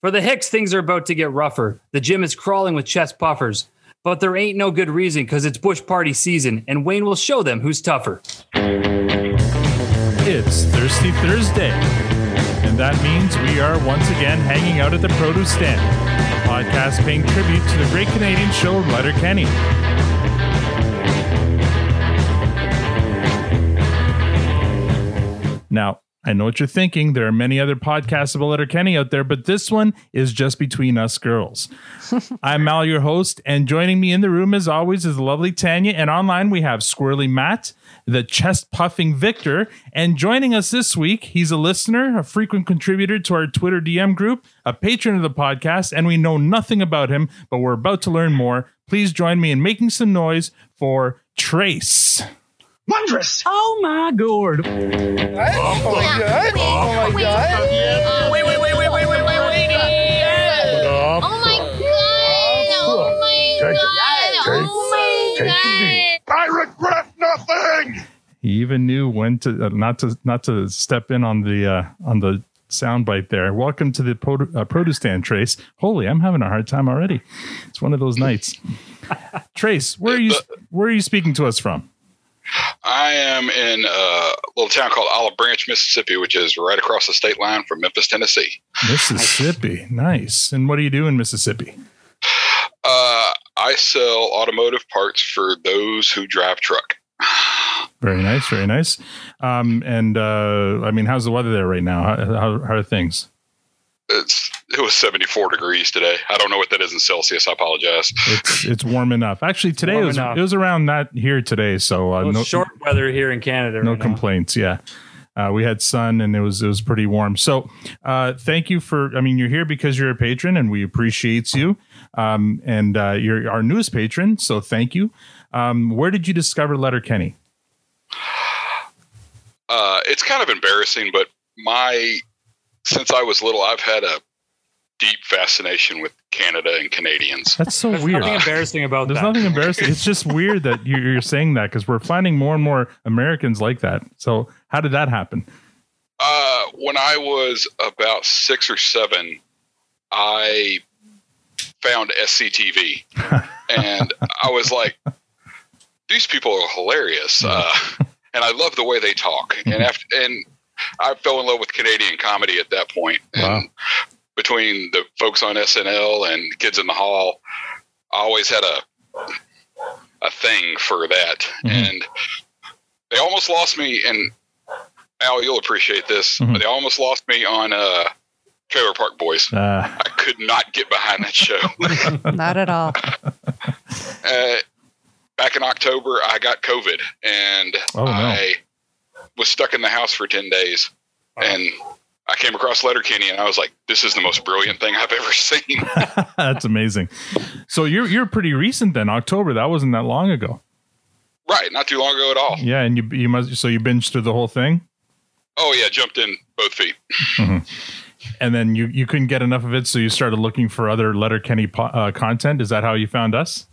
For the Hicks, things are about to get rougher. The gym is crawling with chest puffers. But there ain't no good reason because it's Bush Party season, and Wayne will show them who's tougher. It's Thirsty Thursday, and that means we are once again hanging out at the produce stand. a Podcast paying tribute to the great Canadian show Letterkenny. Now, I know what you're thinking. There are many other podcasts about Letterkenny out there, but this one is just between us girls. I'm Al, your host, and joining me in the room, as always, is the lovely Tanya. And online, we have Squirrely Matt, the chest puffing Victor. And joining us this week, he's a listener, a frequent contributor to our Twitter DM group, a patron of the podcast, and we know nothing about him, but we're about to learn more. Please join me in making some noise for Tres. Wondrous! Oh my god. Oh my god! Oh my god! Wait, wait, wait, wait, wait, wait, wait, wait. Oh my god! Oh my god! Oh my god! I regret nothing! He even knew when to uh, not to not to step in on the uh, on the soundbite there. Welcome to the Pod- uh, produce stand, Tres. Holy, I'm having a hard time already. It's one of those nights. Tres, where are you? Where are you speaking to us from? I am in a little town called Olive Branch, Mississippi, which is right across the state line from Memphis, Tennessee. Mississippi. Nice. And what do you do in Mississippi? Uh, I sell automotive parts for those who drive truck. Very nice. Very nice. Um, and uh, I mean, how's the weather there right now? How, how, how are things? It's it was 74 degrees today. I don't know what that is in Celsius. I apologize. It's it's warm enough. Actually, today it was enough. it was around that here today. So uh, Well, no short weather here in Canada. no right now. complaints. Yeah. Uh, we had sun and it was it was pretty warm. So uh, thank you for. I mean, you're here because you're a patron and we appreciate you. Um, and uh, you're our newest patron, so thank you. Um, where did you discover Letterkenny? Uh, it's kind of embarrassing, but my since I was little, I've had a deep fascination with Canada and Canadians. That's so There's weird. nothing embarrassing about There's that. nothing embarrassing. It's just weird that you're, you're saying that because we're finding more and more Americans like that. So how did that happen? Uh, when I was about six or seven, I found SCTV, and I was like, "These people are hilarious," uh, and I love the way they talk. And after, and I fell in love with Canadian comedy at that point. Wow. And between the folks on SNL and Kids in the Hall, I always had a a thing for that, Mhm. and they almost lost me. And Al, you'll appreciate this. Mhm. They almost lost me on uh, Trailer Park Boys. Uh, I could not get behind that show. Not at all. uh, back in October, I got COVID, and Oh, no. I was stuck in the house for ten days, and I came across Letterkenny, and I was like, "This is the most brilliant thing I've ever seen." that's amazing. So you're you're pretty recent then. October. That wasn't that long ago. right, not too long ago at all. Yeah, and you you must so you binged through the whole thing, Oh yeah, jumped in both feet. and then you you couldn't get enough of it, so you started looking for other Letterkenny po- uh, content. Is that how you found us?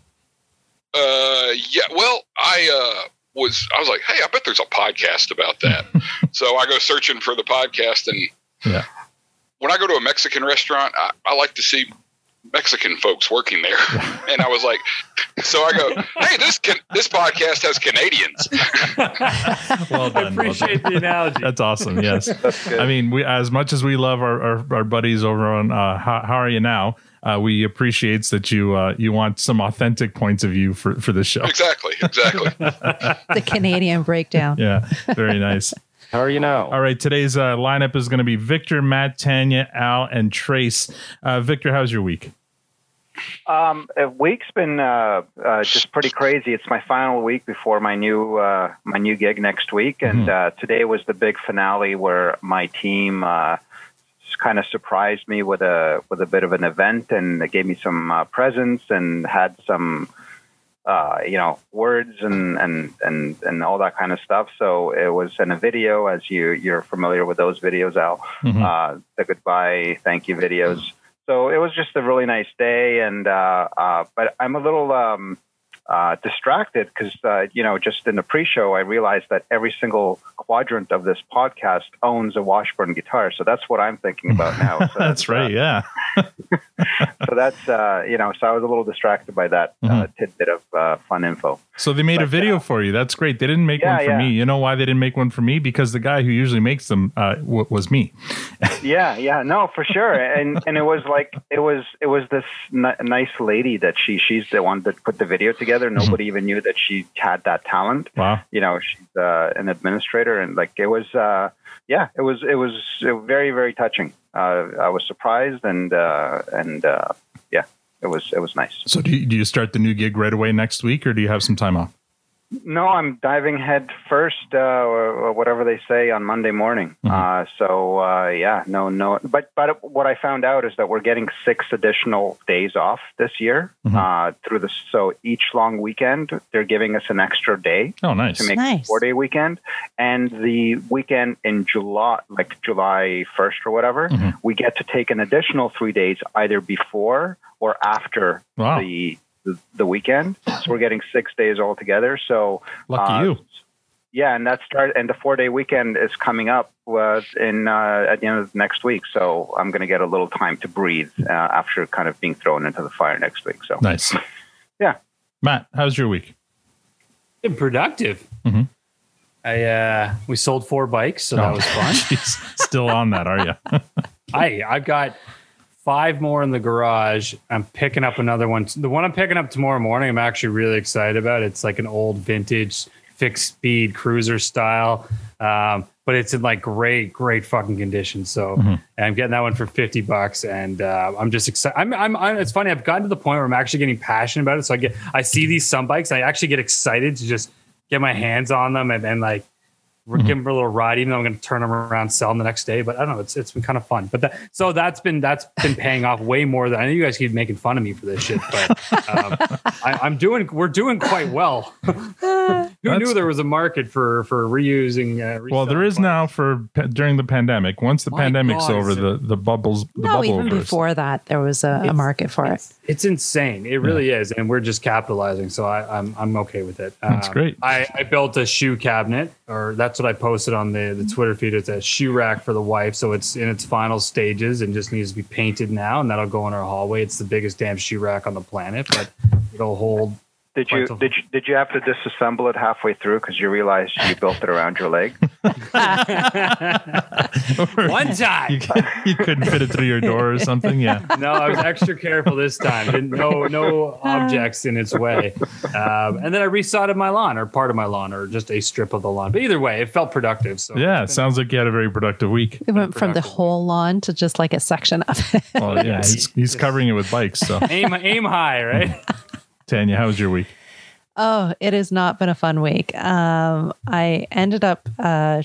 Uh, yeah. Well, I uh, was I was like, "Hey, I bet there's a podcast about that." so I go searching for the podcast, and Yeah. when I go to a Mexican restaurant, I, I like to see Mexican folks working there, and I was like, so I go, "Hey, this can, this podcast has Canadians." Well I appreciate the analogy. That's awesome. Yes. I mean, we as much as we love our, our, our buddies over on uh, how, how are you now? Uh, we appreciate that you uh, you want some authentic points of view for for this show. exactly, exactly. The Canadian breakdown. Yeah, very nice. How are you now? All right, today's uh, lineup is going to be Victor, Matt, Tanya, Al, and Tres. Uh, Victor, how's your week? Um, a week's been uh, uh, just pretty crazy. It's my final week before my new uh, my new gig next week, and uh, today was the big finale where my team uh, kind of surprised me with a with a bit of an event, and they gave me some uh, presents and had some uh, you know words and, and and and all that kind of stuff. So it was in a video, as you you're familiar with those videos, Al. Mhm. uh, the goodbye, thank you videos. So it was just a really nice day, and uh, uh, but I'm a little um, uh, distracted because uh, you know just in the pre-show I realized that every single quadrant of this podcast owns a Washburn guitar, so that's what I'm thinking about now. So That's right. Yeah. uh, so that's uh, you know, so I was a little distracted by that uh, Mhm. tidbit of uh, fun info. So they made a video for you. That's great. They didn't make Yeah, one for yeah. me. You know why they didn't make one for me? Because the guy who usually makes them uh, w- was me. Yeah, yeah, no, for sure. And and it was like it was it was this n- nice lady that she she's the one that put the video together. Mm-hmm. Nobody even knew that she had that talent. Wow. You know, she's uh, an administrator, and like it was, uh, yeah, it was it was very very touching. Uh, I was surprised, and uh, and uh, yeah, it was it was nice. So do you, do you start the new gig right away next week, or do you have some time off? No, I'm diving head first, uh, or, or whatever they say on Monday morning. Uh, so uh, yeah, no, no. But but what I found out is that we're getting six additional days off this year uh, through the. So each long weekend, they're giving us an extra day Oh, nice. to make Nice. a four day weekend, and the weekend in July, like July first or whatever, we get to take an additional three days either before or after Wow. the, the the weekend. So we're getting six days altogether. So Lucky uh, you. yeah, and that start and the four day weekend is coming up uh, in uh, at the end of next week. So I'm going to get a little time to breathe uh, after kind of being thrown into the fire next week. So Nice. yeah. Matt, how's your week? Been productive. Mm-hmm. I uh, we sold four bikes, so that Oh. was fun. Jeez. Still on that, are you? I I've got five more in the garage. I'm picking up another one. The one I'm picking up tomorrow morning, I'm actually really excited about. It's like an old vintage fixed speed cruiser style, um, but it's in like great, great fucking condition. So and I'm getting that one for 50 bucks, and uh, I'm just excited. I'm, I'm, I'm, it's funny. I've gotten to the point where I'm actually getting passionate about it. So I get, I see these sun bikes, I actually get excited to just get my hands on them and then like we're give them a little ride, even though I'm going to turn them around, sell them the next day. But I don't know. It's it's been kind of fun. But that, so that's been that's been paying off way more than I know. You guys keep making fun of me for this shit, but um, I, I'm doing. We're doing quite well. Who That's- knew there was a market for for reusing? Uh, Well, there is reselling now for pa- during the pandemic. Once the My pandemic's God, over, the the bubbles the No, bubble even bursts. before that, there was a, a market for it. It's, it's insane. It really is, and we're just capitalizing. So I, I'm I'm okay with it. That's Um, great. I, I built a shoe cabinet, or that's what I posted on the the mm-hmm. Twitter feed. It's a shoe rack for the wife, so it's in its final stages and just needs to be painted now, and that'll go in our hallway. It's the biggest damn shoe rack on the planet, but it'll hold. Did you did you did you have to disassemble it halfway through because you realized you built it around your leg? One time. you, you couldn't fit it through your door or something. Yeah. no, I was extra careful this time. Didn't, no, no objects in its way. Um, and then I resodded my lawn, or part of my lawn, or just a strip of the lawn. But either way, it felt productive. So Yeah. It sounds like you had a very productive week. It went from the whole lawn to just like a section of it. Well, yeah, he's, he's covering it with bikes. So, aim aim high, right? Tanya, how was your week? Oh, it has not been a fun week. Um, I ended up uh,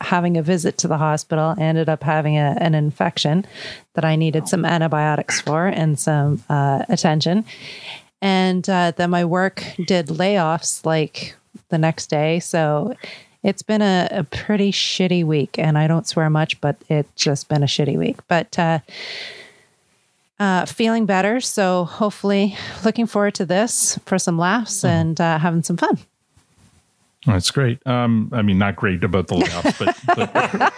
having a visit to the hospital, ended up having a, an infection that I needed some antibiotics for and some uh, attention. And uh, then my work did layoffs like the next day. So it's been a, a pretty shitty week. And I don't swear much, but it's just been a shitty week. But uh, feeling better. So hopefully, looking forward to this for some laughs and uh, having some fun. That's great. Um, I mean, not great about the layoffs, but, but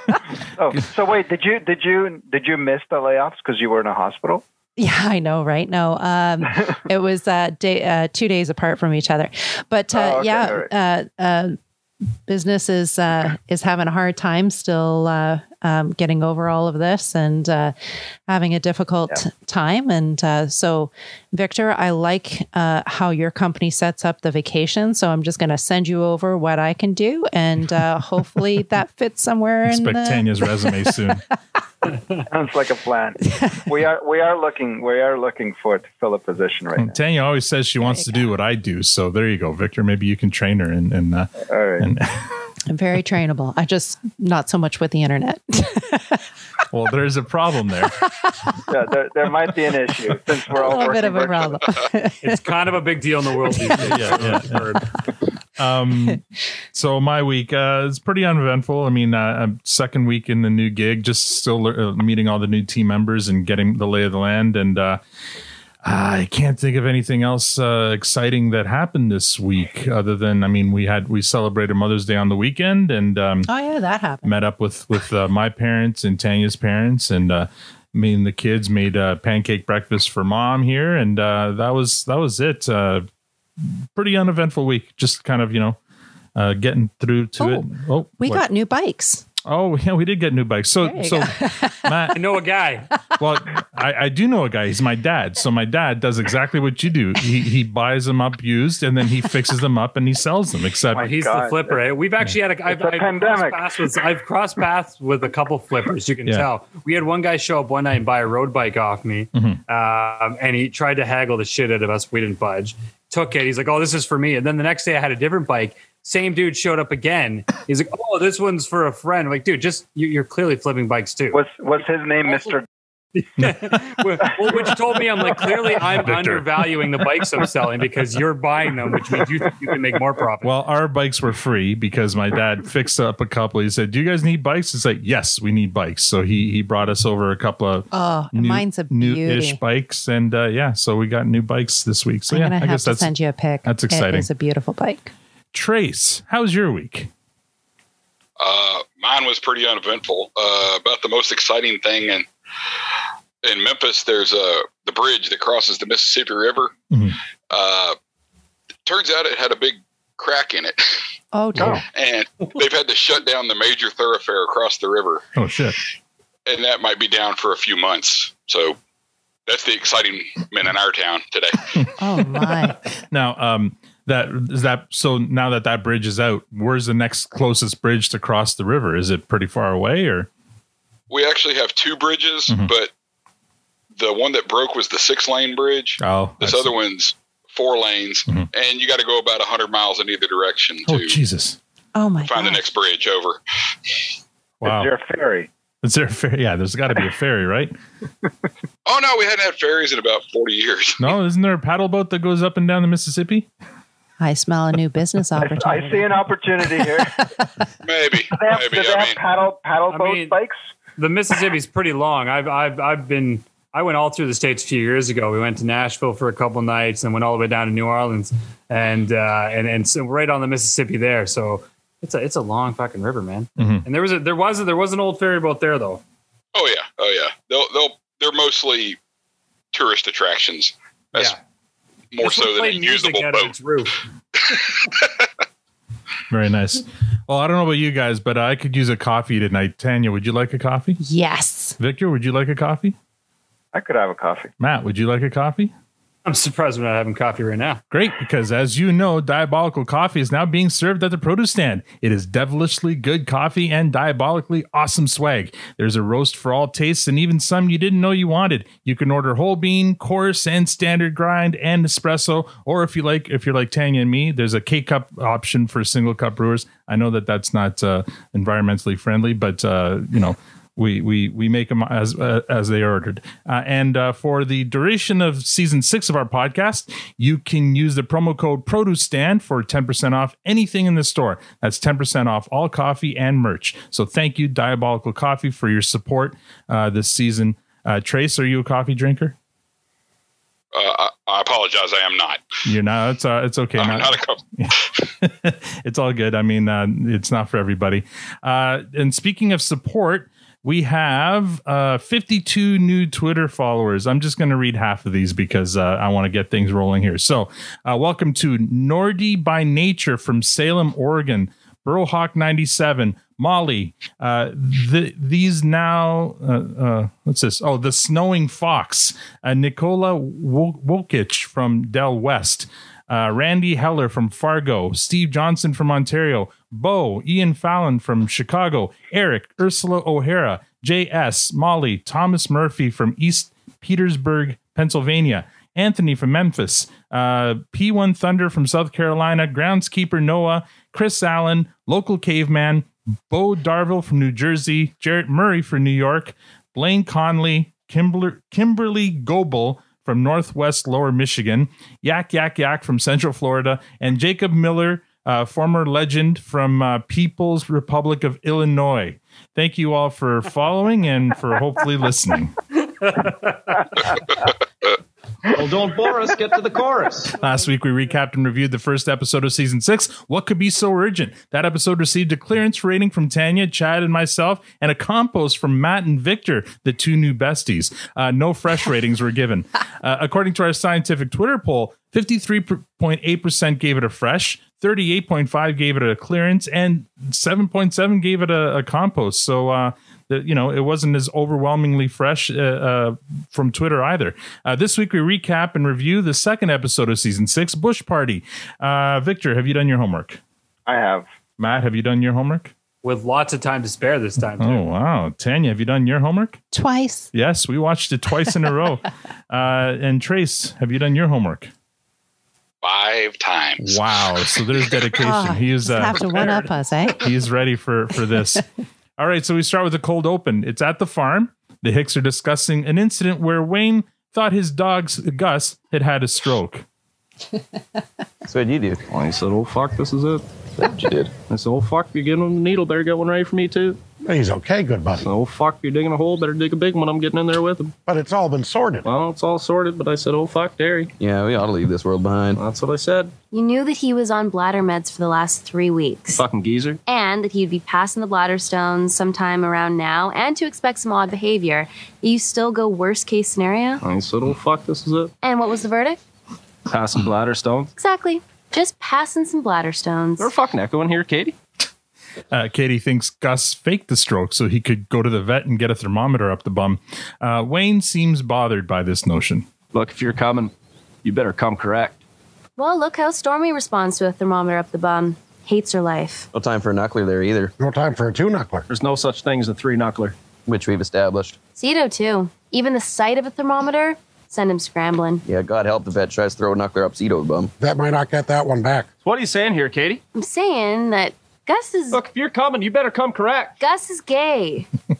Oh, so wait, did you did you did you miss the layoffs because you were in a hospital? Yeah, I know, right? No, um, it was uh, day, uh, two days apart from each other, but uh, Oh, okay, yeah, all right. uh, uh, business is uh, is having a hard time still uh, um, getting over all of this and uh, having a difficult Yeah. time. And uh, so, Victor, I like uh, how your company sets up the vacation. So I'm just going to send you over what I can do, and uh, hopefully that fits somewhere. in expect the, Tanya's resume soon. Sounds like a plan. we are we are looking we are looking for to fill a position right now. Tanya always says she wants to do what I do. So there you go, Victor. Maybe you can train her and, and, uh, All right. and I'm very trainable. I just not so much with the internet. well, there's a problem there. Yeah, there, there might be an issue since we're a all little bit of a virtually. problem. It's kind of a big deal in the world these days. Yeah, yeah, I've. Um, so my week uh, is pretty uneventful. I mean, uh, I'm second week in the new gig, just still uh, meeting all the new team members and getting the lay of the land. And uh, I can't think of anything else uh, exciting that happened this week, other than I mean, we had we celebrated Mother's Day on the weekend and um, Oh yeah, that happened. met up with with uh, my parents and Tanya's parents and. Uh, me and the kids made a pancake breakfast for mom here, and uh, that was that was it. Uh, pretty uneventful week. Just kind of you know uh, getting through to Oh, it. Oh, We what? got new bikes. Oh yeah, we did get new bikes. So There you so I know a guy. well, I, I do know a guy. He's my dad. So my dad does exactly what you do. He he buys them up used, and then he fixes them up and he sells them. Except My He's the God. flipper. eh? We've actually had a. I've, a I've pandemic. Crossed paths with, I've crossed paths with a couple flippers. You can Yeah. tell. We had one guy show up one night and buy a road bike off me, Mm-hmm. um, and he tried to haggle the shit out of us. We didn't budge. Took it. He's like, "Oh, this is for me." And then the next day, I had a different bike. Same dude showed up again. He's like, "Oh, this one's for a friend." I'm like, dude, just you, you're clearly flipping bikes too. What's what's his name, Mister? well, which told me I'm like clearly I'm Victor. undervaluing the bikes I'm selling because you're buying them, which means you think you can make more profit. well, our bikes were free because my dad fixed up a couple. He said, "Do you guys need bikes?" It's like, "Yes, we need bikes." So he he brought us over a couple of Oh, mine's a new-ish bikes, and uh, yeah, so we got new bikes this week. So I'm yeah, I have guess to that's send you a pic. that's exciting. It is a beautiful bike. Tres. How's your week? Uh, mine was pretty uneventful. Uh, about the most exciting thing in in Memphis, there's a the bridge that crosses the Mississippi River. Mhm. Uh, turns out it had a big crack in it, Oh, dear. and they've had to shut down the major thoroughfare across the river, Oh shit! and that might be down for a few months. So that's the exciting man in our town today. Oh my. Now, um, that is that. So now that that bridge is out, where's the next closest bridge to cross the river? Is it pretty far away, or we actually have two bridges, Mhm. but the one that broke was the six lane bridge. oh, This that's- other one's four lanes, Mhm. and you got to go about 100 miles in either direction Oh to Jesus! Oh my find the next bridge over. Wow. Is there a ferry? Is there a ferry? Yeah, there's got to be a ferry, right? Oh no, we hadn't had ferries in about 40 years. No, isn't there a paddle boat that goes up and down the Mississippi? I smell a new business opportunity. I see an opportunity here. Maybe, Do they have, maybe. do they I have mean, paddle paddle I boat mean- bikes? the Mississippi's pretty long. I've I've I've been I went all through the states a few years ago. We went to Nashville for a couple nights and went all the way down to New Orleans and uh, and and so right on the Mississippi there. So it's a it's a long fucking river, man. Mhm. And there was a there was a, there was an old ferry boat there though. oh yeah, oh yeah. They'll they'll they're mostly tourist attractions. That's Yeah. More This so than a played usable out boat. its roof. Very nice. Well, I don't know about you guys, but I could use a coffee tonight. Tanya, would you like a coffee? yes. Victor, would you like a coffee? I could have a coffee. Matt, would you like a coffee? I'm surprised we're not having coffee right now. Great, because as you know, diabolical coffee is now being served at the produce stand. It is devilishly good coffee and diabolically awesome swag. There's a roast for all tastes and even some you didn't know you wanted. You can order whole bean, coarse, and standard grind and espresso, or if you like, if you're like Tanya and me, there's a K cup option for single cup brewers. I know that that's not uh, environmentally friendly, but uh, you know. We, we we make them as uh, as they are ordered, uh, and uh, for the duration of season six of our podcast, you can use the promo code Produce Stand for ten percent off anything in the store. That's ten percent off all coffee and merch. So thank you, Diabolical Coffee, for your support uh, this season. Uh, Tres, are you a coffee drinker? Uh, I, I apologize, I am not. You're not. It's uh, it's okay. I'm not- not a cup. it's all good. I mean, uh, it's not for everybody. Uh, and speaking of support, we have uh, 52 new Twitter followers. I'm just going to read half of these because uh, I want to get things rolling here. So, uh, welcome to Nordy by Nature from Salem, Oregon. Burrowhawk 97, Molly, uh, the, these now, uh, uh, what's this? Oh, the Snowing Fox, Nicola Wo- Wokich from Del West, Randy Heller from Fargo, Steve Johnson from Ontario, Bo, Ian Fallon from Chicago, Eric, Ursula O'Hara, J.S., Molly, Thomas Murphy from East Petersburg, Pennsylvania, Anthony from Memphis, uh, P1 Thunder from South Carolina, Groundskeeper Noah, Chris Allen, Local Caveman, Bo Darville from New Jersey, Jarrett Murray from New York, Blaine Conley, Kimber- Kimberly Goebel from Northwest Lower Michigan, Yak Yak Yak from Central Florida, and Jacob Miller, uh, former legend from uh, People's Republic of Illinois. Thank you all for following and for hopefully listening. A Well, don't bore us. Get to the chorus. Last week, we recapped and reviewed the first episode of season six. What could be so urgent? That episode received a clearance rating from Tanya, Chad, and myself, and a compost from Matt and Victor, the two new besties. Uh, no fresh ratings were given. Uh, according to our scientific Twitter poll, 53.8% gave it a fresh, 38.5 gave it a clearance, and 7.7 gave it a, a compost. So, uh, the, you know, it wasn't as overwhelmingly fresh uh, uh, from Twitter either. Uh, this week we recap and review the second episode of season six, Bush Party. Uh, Victor, have you done your homework? I have. Matt, have you done your homework? With lots of time to spare this time. Too. Oh wow, Tanya, have you done your homework? Twice. Yes, we watched it twice in a row. Uh, and Tres, have you done your homework? Five times. Wow, so there's dedication. Oh, he is uh, have to one up us, eh? He's ready for for this. All right, so we start with a cold open. It's at the farm. The Hicks are discussing an incident where Wayne thought his dog Gus had had a stroke. So what'd you do? I said, oh, fuck, this is it. What you did? I said, oh, fuck, you're getting on the needle. Better get one ready for me, too. He's okay, good buddy. Oh, fuck, you're digging a hole. Better dig a big one. I'm getting in there with him. But it's all been sorted. Well, it's all sorted, but I said, oh, fuck, Derry. Yeah, we ought to leave this world behind. That's what I said. You knew that he was on bladder meds for the last three weeks. Fucking geezer. And that he'd be passing the bladder stones sometime around now, and to expect some odd behavior. You still go worst case scenario? I said, oh, fuck, this is it. And what was the verdict? Passing bladder stones. Exactly. Just passing some bladder stones. They're fucking echoing here, Katie. Uh, Katie thinks Gus faked the stroke so he could go to the vet and get a thermometer up the bum. Uh, Wayne seems bothered by this notion. Look, if you're coming, you better come correct. Well, look how Stormy responds to a thermometer up the bum. Hates her life. No time for a knuckler there either, No time for a two knuckler. There's no such thing as a three knuckler. which we've established. Cedo, too. Even the sight of a thermometer, send him scrambling. Yeah, God help the vet tries to throw a knuckler up Zito's bum. That might not get that one back. What are you saying here, Katie? I'm saying that Gus is Look, if you're coming, you better come correct. Gus is gay.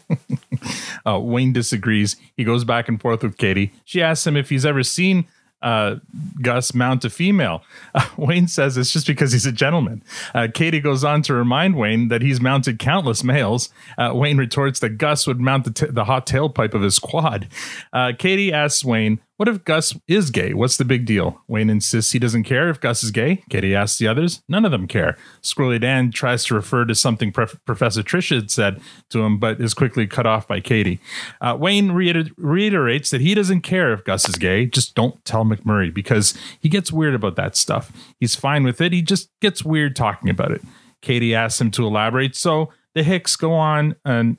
Uh, Wayne disagrees. He goes back and forth with Katie. She asks him if he's ever seen uh, Gus mount a female. Uh, Wayne says it's just because he's a gentleman. Uh, Katie goes on to remind Wayne that he's mounted countless males. Uh, Wayne retorts that Gus would mount the, t- the hot tailpipe of his quad. Uh, Katie asks Wayne, What if Gus is gay? What's the big deal? Wayne insists he doesn't care if Gus is gay. Katie asks the others. None of them care. Squirrely Dan tries to refer to something Prof- Professor Tricia had said to him, but is quickly cut off by Katie. Uh, Wayne reiter- reiterates that he doesn't care if Gus is gay. Just don't tell McMurray because he gets weird about that stuff. He's fine with it. He just gets weird talking about it. Katie asks him to elaborate. So the Hicks go on and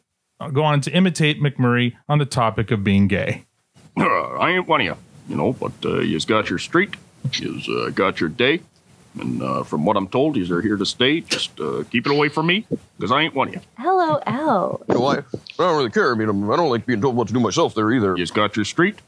go on to imitate McMurray on the topic of being gay. I ain't one of you, you know, but uh, you's got your street, you's uh, got your day, and uh, from what I'm told, you's are here to stay. Just uh, keep it away from me, because I ain't one of you. LOL. You know why? I don't really care. I mean, I don't like being told what to do myself there either. You's got your street,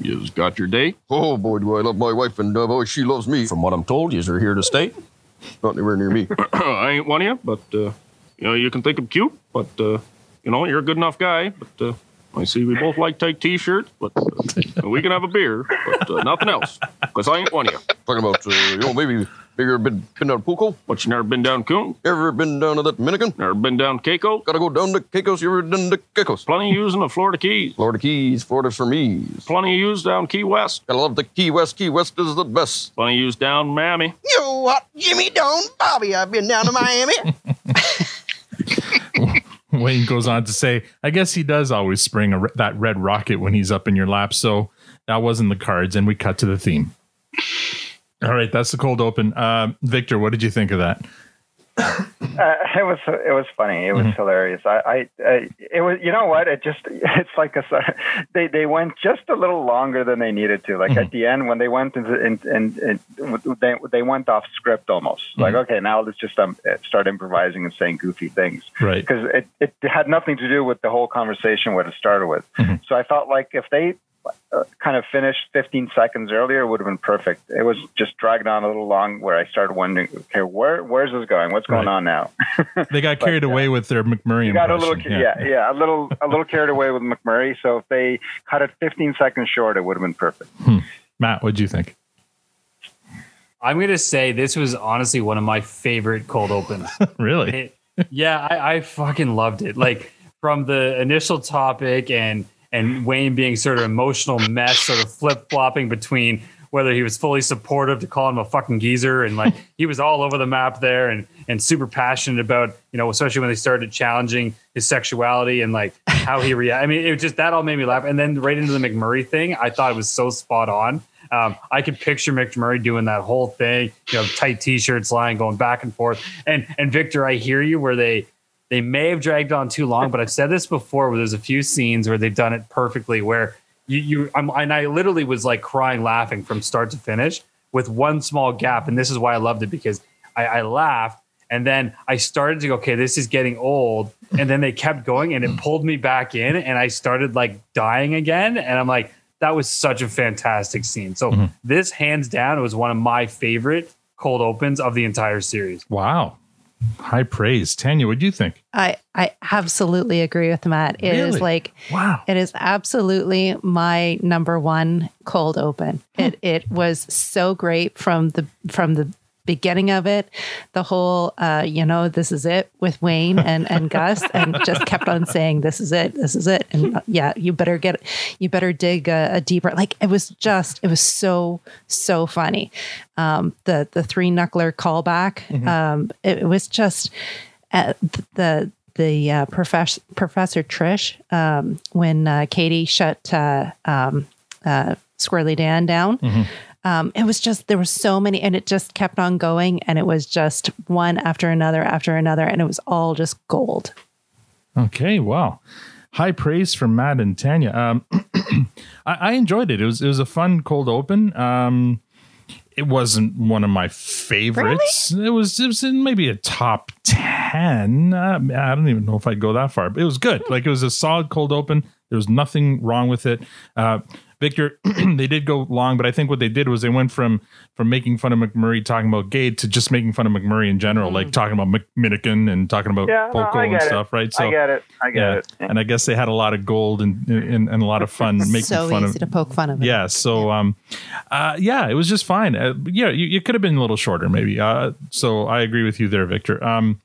you's got your day. Oh boy, do I love my wife, and uh, boy, she loves me. From what I'm told, you's are here to stay. Not anywhere near me. I ain't one of you, but uh, you know you can think I'm cute, but uh, you know you're a good enough guy. But uh, I see we both like tight t-shirts, but uh, we can have a beer, but uh, nothing else, because I ain't one of you. Talking about, uh, you know, maybe bigger been been down to Puco. But you never been down Coon, Ever been down to that Dominican? never been down Keiko. Gotta go down to Caicos. You ever done to Caicos? Plenty of yous in the Florida Keys. Florida Keys, Florida's for me. Plenty of yous down Key West. Gotta love the Key West. Key West is the best. Plenty of yous down Miami. You what? Jimmy Doan, Bobby, I've been down to Miami. Wayne goes on to say, I guess he does always spring re- that red rocket when he's up in your lap. So that wasn't the cards. And we cut to the theme. All right. That's the cold open. Uh, Victor, what did you think of that? Uh, it was it was funny. It was hilarious. I, I, I it was you know what? It just it's like a they they went just a little longer than they needed to. Like at the end when they went into and and, they they went off script almost. Like okay, now let's just um, start improvising and saying goofy things Right. because it it had nothing to do with the whole conversation what it started with. So I felt like if they kind of finished 15 seconds earlier, would have been perfect. It was just dragged on a little long where I started wondering, okay, where where's this going? What's going Right. on now? They got carried away with their McMurray you got a impression. little, yeah. yeah, a little, a little carried away with McMurray. So if they cut it 15 seconds short, it would have been perfect. Hmm. Matt, what do you think? I'm gonna say this was honestly one of my favorite cold opens. really? It- yeah, I, I fucking loved it. Like from the initial topic and and Wayne being sort of emotional mess, sort of flip flopping between whether he was fully supportive to call him a fucking geezer and like he was all over the map there and and super passionate about you know especially when they started challenging his sexuality and like how he react. I mean, it was just that all made me laugh. And then right into the McMurray thing, I thought it was so spot on. Um, I could picture McMurray doing that whole thing, you know, tight t-shirts, lying, going back and forth. And and Victor, I hear you where they they may have dragged on too long, but I've said this before where there's a few scenes where they've done it perfectly where you you I'm, and I literally was like crying laughing from start to finish with one small gap. And this is why I loved it because I, I laughed and then I started to go, okay, this is getting old. And then they kept going and it pulled me back in and I started like dying again. And I'm like, that was such a fantastic scene. So Mm-hmm. this hands down was one of my favorite cold opens of the entire series. Wow. High praise. Tanya, what do you think? I I absolutely agree with Matt. It is Really? like Wow. it is absolutely my number one cold open. Hmm. It it was so great from the from the beginning of it, the whole uh, you know, this is it with Wayne and and Gus and just kept on saying this is it, this is it. And uh, yeah, you better get you better dig a, a deeper like it was just it was so so funny. Um the the three knuckler callback um it, it was just uh, th- the the uh, professor Professor Trish um, when uh, Katie shut uh, um, uh, Squirrely Dan down. Um, it was just there were so many, and it just kept on going, and it was just one after another after another, and it was all just gold. Okay, wow. High praise from Matt and Tanya. Um, I, I enjoyed it. It was it was a fun cold open. Um, it wasn't one of my favorites. It was it was in maybe a top ten. Uh, I don't even know if I'd go that far, but it was good. Like it was a solid cold open. There was nothing wrong with it. Uh, Victor, they did go long, but I think what they did was they went from from making fun of McMurray talking about Gade to just making fun of McMurray in general, like talking about McMinnigan and talking about Yeah, no, and get it. stuff, right? So I get it. I get it. and I guess they had a lot of gold and and, and a lot of fun making so fun easy of. to poke fun of it. Yeah, so um, uh, yeah, it was just fine. Uh, yeah, you, you could have been a little shorter, maybe. Uh, so I agree with you there, Victor. Um,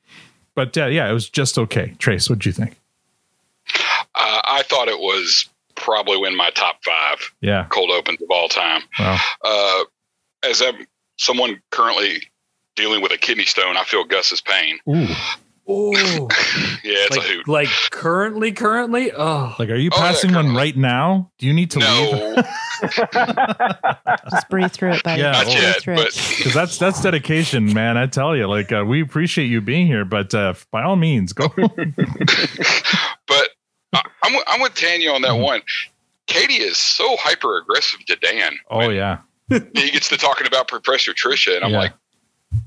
but uh, yeah, it was just okay. Tres, what do you think? Uh, I thought it was probably in my top five Yeah, cold opens of all time. wow. Uh, as I'm someone currently dealing with a kidney stone, I feel Gus's pain. Ooh, Oh, Yeah, it's a like, hoot. like currently, currently, oh, like, are you Oh, yeah, passing one right now? Do you need to leave? Just breathe through it, buddy. Yeah, not well, breathe yet. through But it. Because that's that's dedication, man. I tell you, like uh, we appreciate you being here, but uh, by all means, go. I'm with- I'm with Tanya on that Mm-hmm. one. Katie is so hyper aggressive to Dan. oh yeah, He gets to talking about Professor Trisha, and I'm Yeah. like,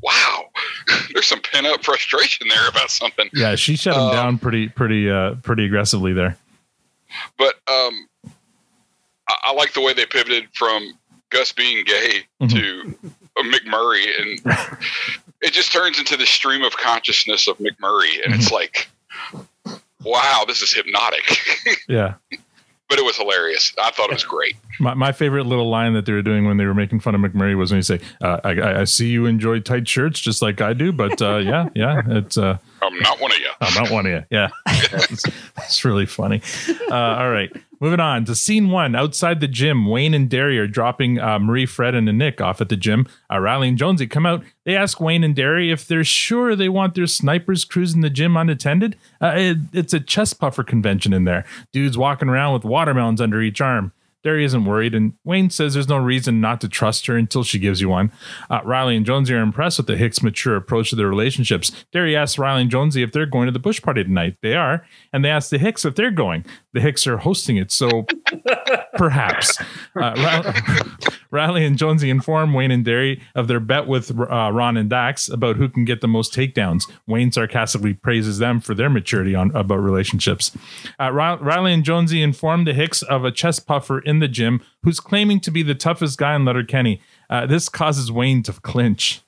wow, there's some pent up frustration there about something. yeah. She shut him Um, down pretty pretty uh, pretty aggressively there. But um, I, I like the way they pivoted from Gus being gay Mhm. to uh, McMurray, and it just turns into the stream of consciousness of McMurray, and Mm-hmm. it's like, wow, this is hypnotic. Yeah. but it was hilarious. I thought it was great. My, my favorite little line that they were doing when they were making fun of McMurray was when he say, uh, I, I- "I see you enjoy tight shirts just like I do, but uh, yeah, yeah, it's uh, I'm not one of you. I'm not one of you." Yeah, it's, it's really funny. Uh, all right, moving on to scene one. Outside the gym, Wayne and Derry are dropping uh, Marie, Fred, and Nick off at the gym. Uh, Riley and Jonesy come out. They ask Wayne and Derry if they're sure they want their snipers cruising the gym unattended. Uh, it, it's a chest puffer convention in there. Dudes walking around with watermelons under each arm. Derry isn't worried, and Wayne says there's no reason not to trust her until she gives you one. Uh, Riley and Jonesy are impressed with the Hicks' mature approach to their relationships. Derry asks Riley and Jonesy if they're going to the bush party tonight. They are, and they ask the Hicks if they're going. The Hicks are hosting it, so perhaps. Uh, Riley, and Jonesy inform Wayne and Derry of their bet with uh, Ron and Dax about who can get the most takedowns. Wayne sarcastically praises them for their maturity on about relationships. Uh, Riley and Jonesy inform the Hicks of a chest puffer in the gym who's claiming to be the toughest guy in Letterkenny. Uh, this causes Wayne to clinch.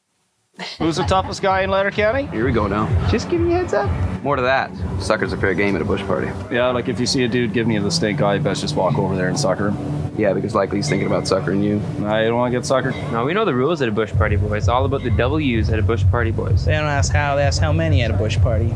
Who's the toughest guy in Letterkenny? Here we go now. Just give me a heads up. More to that. Suckers a fair game at a bush party. Yeah, like if you see a dude giving you the stink eye, best just walk over there and sucker him. Yeah, because likely he's thinking about suckering you. I don't want to get suckered. No, we know the rules at a bush party, boys. All about the W's at a bush party, boys. They don't ask how, they ask how many at a bush party.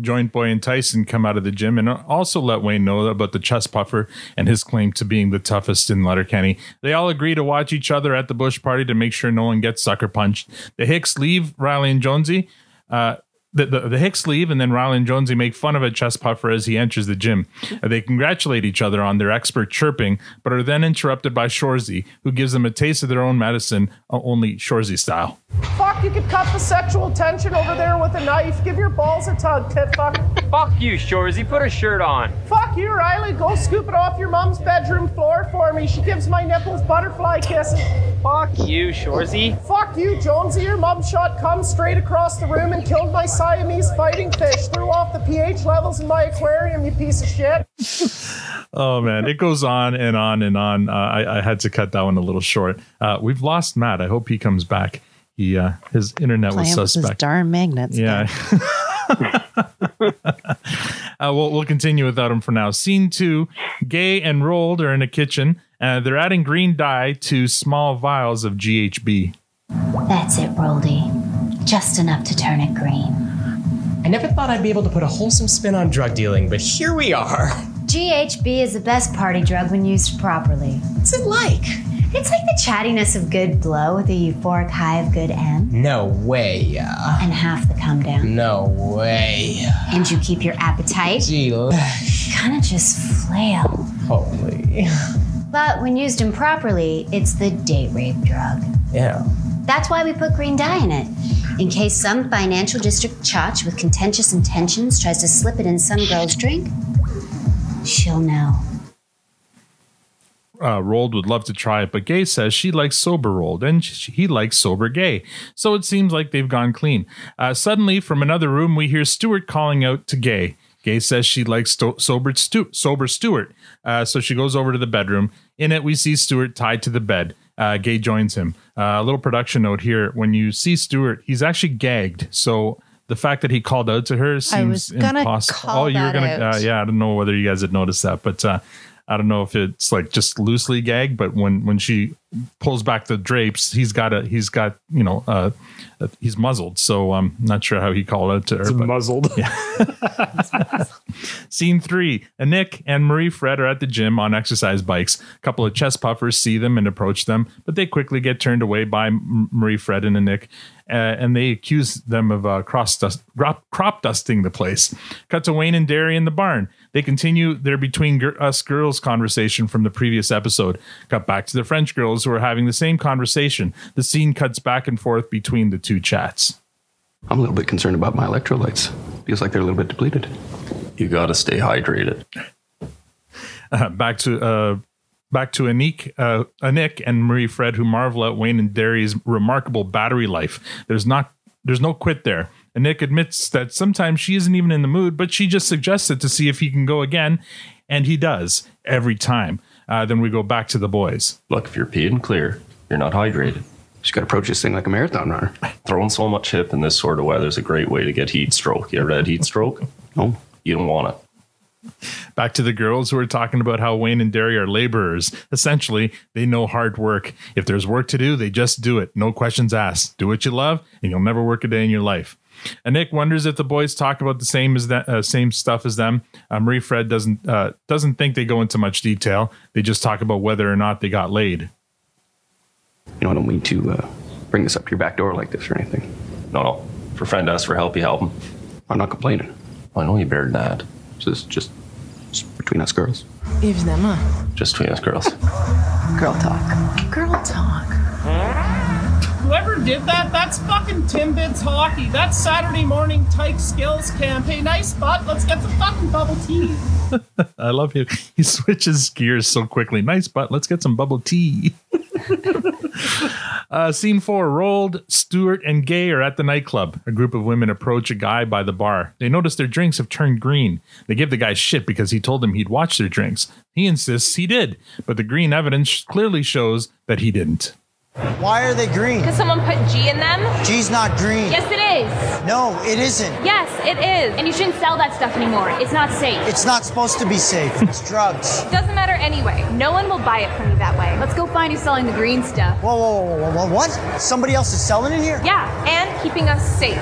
Joint Boy and Tyson come out of the gym and also let Wayne know about the chest puffer and his claim to being the toughest in Letterkenny. They all agree to watch each other at the bush party to make sure no one gets sucker punched. The Hicks leave Riley and Jonesy. Uh, the, the, the Hicks leave, and then Riley and Jonesy make fun of a chest puffer as he enters the gym. They congratulate each other on their expert chirping, but are then interrupted by Shoresy, who gives them a taste of their own medicine, uh, only Shoresy style. Fuck, you could cut the sexual tension over there with a knife. Give your balls a tug, tit fuck. Fuck you, Shoresy. Put a shirt on. Fuck you, Riley. Go scoop it off your mom's bedroom floor for me. She gives my nipples butterfly kisses. Fuck you, Shoresy. Fuck you, Jonesy. Your mom shot come straight across the room and killed my Siamese fighting fish. Threw off the pH levels in my aquarium, you piece of shit. Oh man, it goes on and on and on. Uh, I, I had to cut that one a little short. Uh, we've lost Matt. I hope he comes back. He uh, his internet was Playing with those suspect. darn magnets. Yeah. uh, we'll, we'll continue without him for now. Scene two Gay and Roald are in a kitchen. Uh, they're adding green dye to small vials of GHB. That's it, Roldy. Just enough to turn it green. I never thought I'd be able to put a wholesome spin on drug dealing, but here we are. GHB is the best party drug when used properly. What's it like? It's like the chattiness of good blow with a euphoric high of good M. No way. uh, And half the come down. No way. And you keep your appetite. Gee, Kind of just flail. holy. But when used improperly, it's the date rape drug. Yeah. That's why we put green dye in it. In case some financial district chotch with contentious intentions tries to slip it in some girl's drink, she'll know. uh, Roald would love to try it, but Gay says she likes sober Roald and sh he likes sober Gay. So it seems like they've gone clean. Uh, suddenly, from another room, we hear Stewart calling out to Gay. Gay says she likes sto- sober, Stu- sober Stewart. Uh, so she goes over to the bedroom. In it, we see Stewart tied to the bed. Uh, Gay joins him. Uh, a little production note here: when you see Stewart, he's actually gagged. So the fact that he called out to her seems was gonna impossible. call oh, you were gonna, uh, yeah. I don't know whether you guys had noticed that, but uh, I don't know if it's like just loosely gagged. But when when she pulls back the drapes, he's got a he's got you know uh, uh, he's muzzled. So I'm not sure how he called it to her. It's but muzzled. Scene three: Nick and Marie Fred are at the gym on exercise bikes. A couple of chest puffers see them and approach them, but they quickly get turned away by M- Marie Fred and Anik, uh, and they accuse them of uh, cross dust, crop, crop dusting the place. Cut to Wayne and Derry in the barn. They continue their between gir- us girls conversation from the previous episode. Cut back to the French girls who are having the same conversation. The scene cuts back and forth between the two chats. I'm a little bit concerned about my electrolytes. Feels like they're a little bit depleted. You got to stay hydrated. uh, back to uh, back to Anik, uh, Anik and Marie Fred, who marvel at Wayne and Derry's remarkable battery life. There's not there's no quit there. Anik admits that sometimes she isn't even in the mood, but she just suggests it to see if he can go again, and he does every time. Uh, then we go back to the boys. Look, if you're peeing clear, you're not hydrated. Just got to approach this thing like a marathon runner. Throwing so much hip in this sort of weather is a great way to get heat stroke. You ever had heat stroke? No. You don't want it. Back to the girls who are talking about how Wayne and Derry are laborers. Essentially, they know hard work. If there's work to do, they just do it. No questions asked. Do what you love, and you'll never work a day in your life. And Nick wonders if the boys talk about the same as that uh, same stuff as them. Uh, Marie Fred doesn't uh, doesn't think they go into much detail. They just talk about whether or not they got laid. You know, I don't mean to uh, bring this up to your back door like this or anything. No, no. If a friend asks for help, you help him. I'm not complaining. I know you better than that. So this is just, just between us girls. Évidemment. Just between us girls. Girl talk. Girl talk. Did that, that's fucking Timbits hockey. That's Saturday morning type skills camp. Hey, nice butt. Let's get some fucking bubble tea. I love him. He switches gears so quickly. Nice butt. Let's get some bubble tea. uh, scene four Roald. Stewart and Gay are at the nightclub. A group of women approach a guy by the bar. They notice their drinks have turned green. They give the guy shit because he told them he'd watch their drinks. He insists he did, but the green evidence clearly shows that he didn't. Why are they green? Because someone put G in them? G's not green. Yes, it is. No, it isn't. Yes, it is. And you shouldn't sell that stuff anymore. It's not safe. It's not supposed to be safe. It's drugs. Doesn't matter anyway. No one will buy it from you that way. Let's go find who's selling the green stuff. Whoa, whoa, whoa, whoa, whoa, what? Somebody else is selling it here? Yeah, and keeping us safe.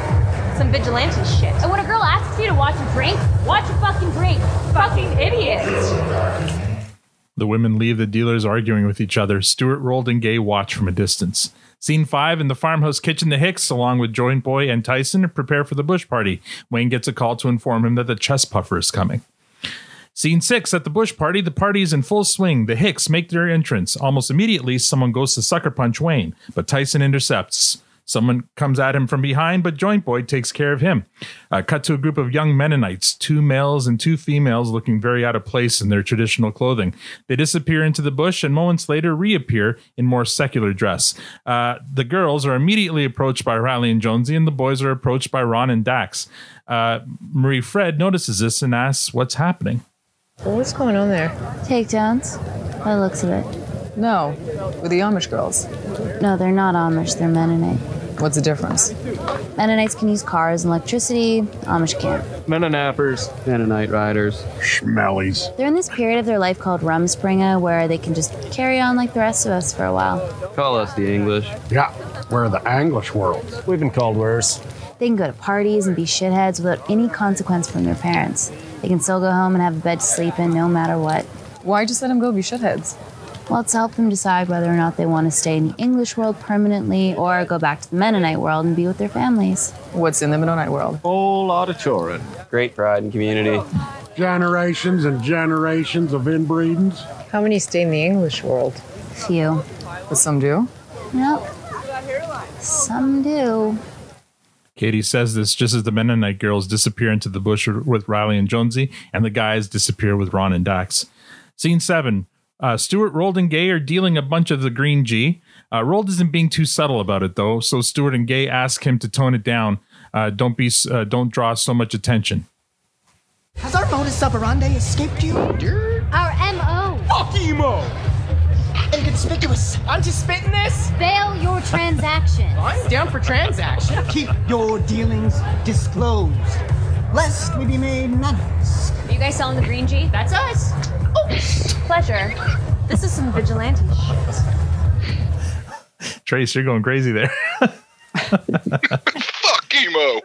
some vigilante shit. And when a girl asks you to watch a drink, watch a fucking drink. Fucking idiots. The women leave the dealers arguing with each other. Stewart, Roald, and Gay watch from a distance. Scene five in the farmhouse kitchen, the Hicks, along with Joint Boy and Tyson, prepare for the bush party. Wayne gets a call to inform him that the chest puffer is coming. Scene six at the bush party, the party is in full swing. The Hicks make their entrance. Almost immediately, someone goes to sucker punch Wayne, but Tyson intercepts. Someone comes at him from behind, but Joint Boy takes care of him. Uh, cut to a group of young Mennonites, two males and two females looking very out of place in their traditional clothing. They disappear into the bush and moments later reappear in more secular dress. Uh, the girls are immediately approached by Riley and Jonesy, and the boys are approached by Ron and Dax. Uh, Marie-Fred notices this and asks what's happening. What's going on there? Takedowns. By the looks of it. No, with the Amish girls. No, they're not Amish, they're Mennonite. What's the difference? Mennonites can use cars and electricity, Amish can't. Mennonappers, Mennonite riders, Schmellies. They're in this period of their life called Rumspringa where they can just carry on like the rest of us for a while. Call us the English. Yeah, we're the English world. We've been called worse. They can go to parties and be shitheads without any consequence from their parents. They can still go home and have a bed to sleep in no matter what. Why just let them go be shitheads? Well, it's to help them decide whether or not they want to stay in the English world permanently or go back to the Mennonite world and be with their families. What's in the Mennonite world? Whole lot of children. Great pride and community. Generations and generations of inbreedings. How many stay in the English world? Few. But some do. Nope. Some do. Katie says this just as the Mennonite girls disappear into the bush with Riley and Jonesy, and the guys disappear with Ron and Dax. Scene seven. Uh, Stewart, Roald, and Gay are dealing a bunch of the green G. Uh, Roald isn't being too subtle about it though, so Stewart and Gay ask him to tone it down. Uh, don't be, uh, don't draw so much attention. Has our modus operandi escaped you? Our MO. Fuck emo! Inconspicuous. I'm just spitting this. Fail your transaction. I'm down for transaction. Keep your dealings disclosed, lest we be made manifest. Are you guys selling the green G? That's us. Oh, pleasure. This is some vigilante shit. Tres, you're going crazy there. Fuck emo.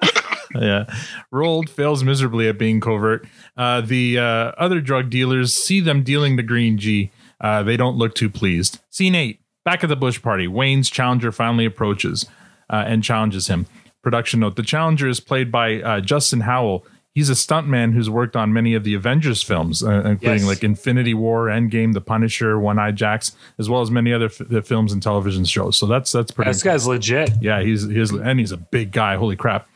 yeah. Roald fails miserably at being covert. Uh, the uh, other drug dealers see them dealing the green G. Uh, they don't look too pleased. Scene eight. Back at the bush party, Wayne's challenger finally approaches uh, and challenges him. Production note: The challenger is played by uh, Justin Howell. He's a stuntman who's worked on many of the Avengers films, uh, including Yes. like Infinity War, Endgame, The Punisher, One Eye Jacks, as well as many other f- the films and television shows. So that's that's pretty. This guy's legit. Yeah, he's he's and he's a big guy. Holy crap.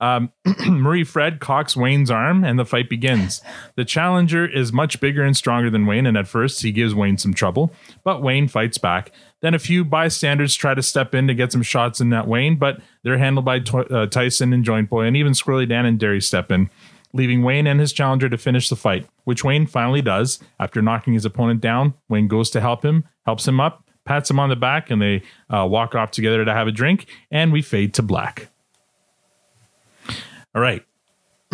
Um, Marie-Fred cocks Wayne's arm and the fight begins. The challenger is much bigger and stronger than Wayne, and at first he gives Wayne some trouble, but Wayne fights back. Then a few bystanders try to step in to get some shots in at Wayne, but they're handled by uh, Tyson and Joint Boy, and even Squirrely Dan and Derry step in, leaving Wayne and his challenger to finish the fight, which Wayne finally does. After knocking his opponent down, Wayne goes to help him, helps him up, pats him on the back, and they uh, walk off together to have a drink, and we fade to black. All right.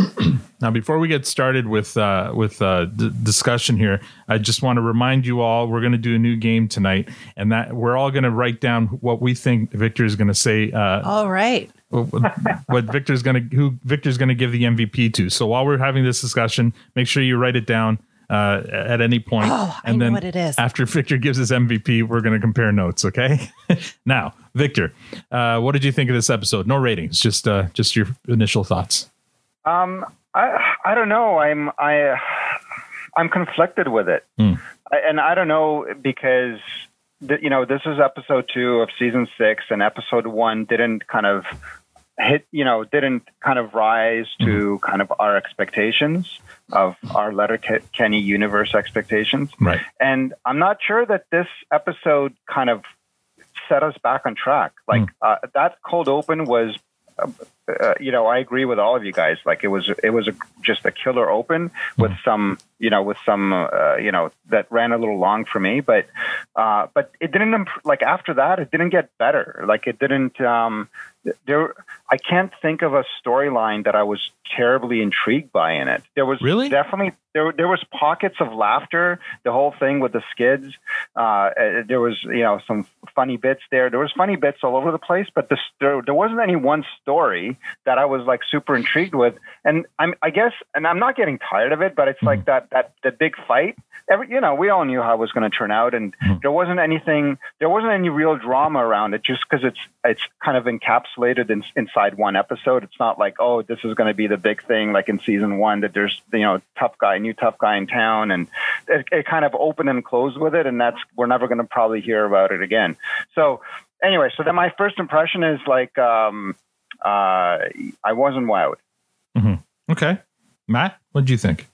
now, before we get started with uh, with uh, d- discussion here, I just want to remind you all we're going to do a new game tonight, and that we're all going to write down what we think Victor is going to say. Uh, All right. what Victor's going to who Victor's going to give the MVP to. So while we're having this discussion, make sure you write it down uh, at any point. Oh, I know what it is. After Victor gives his MVP, we're going to compare notes. Okay. now, Victor, uh, what did you think of this episode? No ratings, just uh, just your initial thoughts. Um, I I don't know. I'm I I'm conflicted with it, Hmm. I, and I don't know because th- you know this is episode two of season six, and episode one didn't kind of hit. You know, didn't kind of rise to kind of our expectations of our letter Kenny universe expectations. Right. And I'm not sure that this episode kind of set us back on track. Like uh, that cold open was, uh, uh, you know, I agree with all of you guys. Like it was, it was a, just a killer open with some you know, with some, uh, you know, that ran a little long for me. But, uh, but it didn't imp- like after that, it didn't get better. Like it didn't. Um, there, I can't think of a storyline that I was terribly intrigued by in it. There was really definitely there. There was pockets of laughter. The whole thing with the skids. Uh, uh, there was you know some funny bits there. There was funny bits all over the place, but the, there, there wasn't any one story that I was like super intrigued with. And I'm I guess, and I'm not getting tired of it, but it's like that that the big fight. Every you know, we all knew how it was going to turn out, and there wasn't anything. There wasn't any real drama around it, just because it's it's kind of encapsulated in, inside one episode. It's not like oh, this is going to be the big thing like in season one that there's you know tough guy, new tough guy in town, and it, it kind of opened and closed with it, and that's we're never going to probably hear about it again. So anyway, so then my first impression is like um, uh, I wasn't wowed. Okay. Matt, what do you think?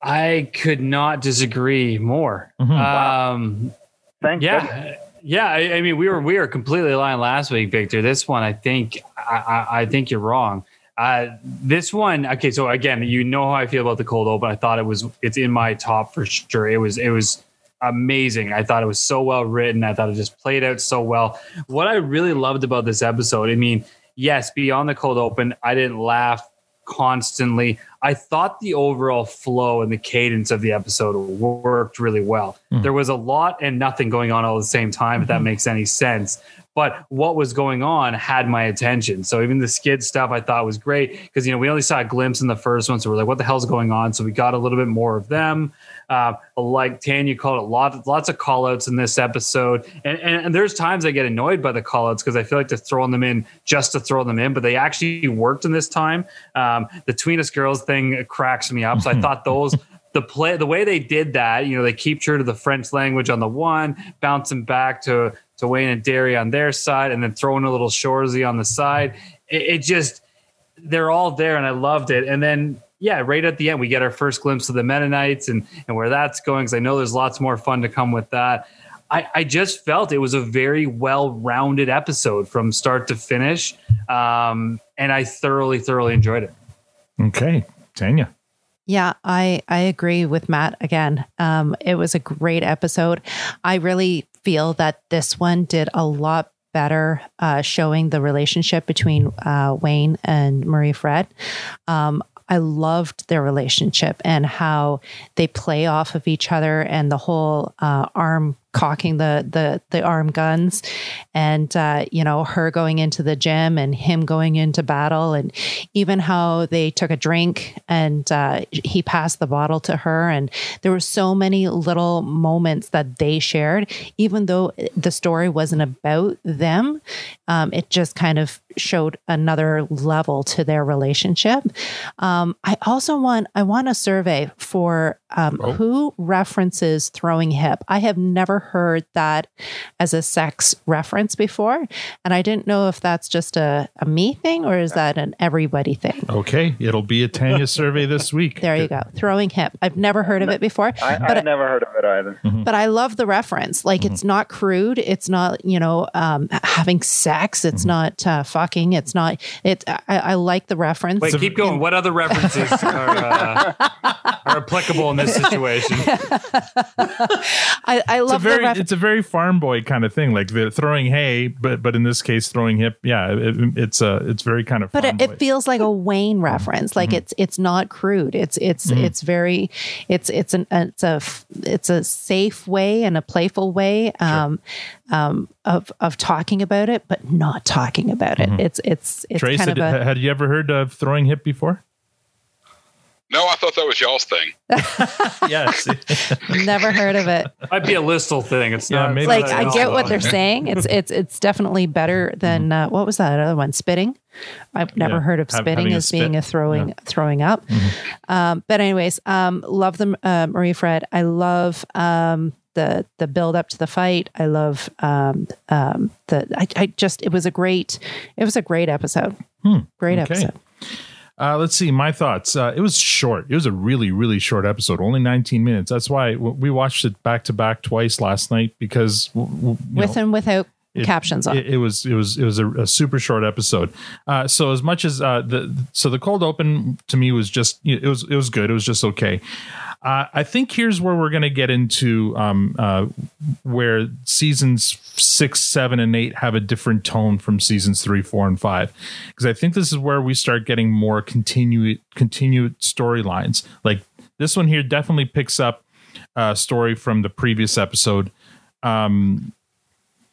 I could not disagree more. Mhm. Um, Thank you. yeah, yeah. I, I mean, we were we were completely aligned last week, Victor. This one, I think, I, I, I think you're wrong. Uh, this one, okay. So again, you know how I feel about the cold open. I thought it was it's in my top for sure. It was it was amazing. I thought it was so well written. I thought it just played out so well. What I really loved about this episode, I mean, yes, beyond the cold open, I didn't laugh constantly. I thought the overall flow and the cadence of the episode worked really well. Hmm. There was a lot and nothing going on all at the same time, if that makes any sense. But what was going on had my attention. So even the skid stuff I thought was great because you know we only saw a glimpse in the first one, so we're like, what the hell's going on? So we got a little bit more of them. Uh, like Tanya called it, lots lots of call outs in this episode, and, and and there's times I get annoyed by the call outs because I feel like they're throwing them in just to throw them in, but they actually worked in this time. Um, the tween us girls thing cracks me up, so I thought those the play the way they did that, you know, they keep true to the French language on the one, bouncing back to to Wayne and Derry on their side, and then throwing a little Shoresy on the side. It, it just they're all there, and I loved it. And then yeah, right at the end, we get our first glimpse of the Mennonites and and where that's going. Because I know there's lots more fun to come with that. I, I just felt it was a very well rounded episode from start to finish, um, and I thoroughly thoroughly enjoyed it. Okay. Tanya. Yeah, I I agree with Matt again. Um, it was a great episode. I really feel that this one did a lot better uh, showing the relationship between uh, Wayne and Marie-Fred. Um, I loved their relationship and how they play off of each other and the whole uh, arm cocking the the the arm guns and uh, you know her going into the gym and him going into battle and even how they took a drink and uh, he passed the bottle to her. And there were so many little moments that they shared. Even though the story wasn't about them um, it just kind of showed another level to their relationship. Um, i also want i want a survey for um, who references throwing hip i have never heard that as a sex reference before and i didn't know if that's just a, a me thing or is that an everybody thing Okay. It'll be a Tanya survey this week. there you go throwing hip i've never heard of it before I, but I've never heard of it either. but I love the reference. Like it's not crude. It's not you know um, having sex. It's not uh, fucking. It's not. It. I, I like the reference. Wait, keep going. What other references are, uh, are applicable in this situation? I, I It's a love very it's a very farm boy kind of thing, like the throwing hay, but but in this case, throwing hip. Yeah, it, it's a it's very kind of. But it, it feels like a Wayne reference. Like it's it's not crude. It's it's Mhm. it's very it's it's an it's a it's a safe way and a playful way um, um, of of talking about it, but not talking about it. It's it's it's Tres, kind had, of a had you ever heard of throwing hip before? No, I thought that was y'all's thing. yes. never heard of it. Might be a listal thing. It's Yeah, not maybe like it's I get what they're saying. It's it's it's definitely better than uh, what was that other one? Spitting. I've never Yeah, heard of spitting having a as being a throwing Yeah. throwing up. Um, but anyways, um, love the uh, Marie-Fred. I love um, the the build up to the fight. I love um, um, the. I, I just it was a great it was a great episode. Great Okay. episode. Uh, let's see my thoughts. Uh, it was short. It was a really, really short episode, only 19 minutes. That's why we watched it back to back twice last night because w- w- you With know, and without it- Captions on. It, it was it was it was a, a super short episode. Uh, so as much as uh, the so the cold open to me was just it was it was good. It was just okay. Uh, I think here's where we're going to get into um, uh, where seasons six, seven, and eight have a different tone from seasons three, four, and five, because I think this is where we start getting more continued continued storylines. Like this one here definitely picks up a story from the previous episode. Um,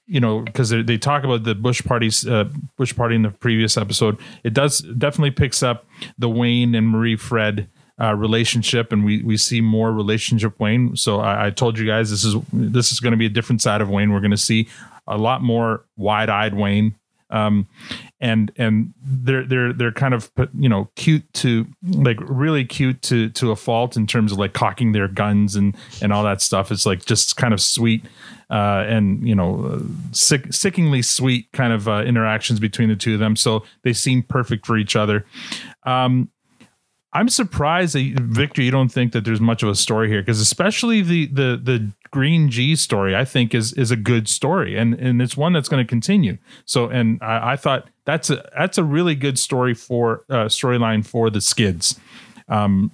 you know, because they, they talk about the Bush parties, uh, Bush party in the previous episode. It does definitely picks up the Wayne and Marie-Fred uh, relationship, and we we see more relationship Wayne. So I, I told you guys this is this is going to be a different side of Wayne. We're going to see a lot more wide eyed Wayne. Um, and and they're they're they're kind of you know cute to like really cute to to a fault in terms of like cocking their guns and and all that stuff. It's like just kind of sweet uh, and you know sick, sickingly sweet kind of uh, interactions between the two of them. So they seem perfect for each other. Um, I'm surprised that Victor, you don't think that there's much of a story here because especially the the the Green G story, I think is is a good story and and it's one that's going to continue. So and I, I thought that's a that's a really good story for uh, storyline for the Skids, um,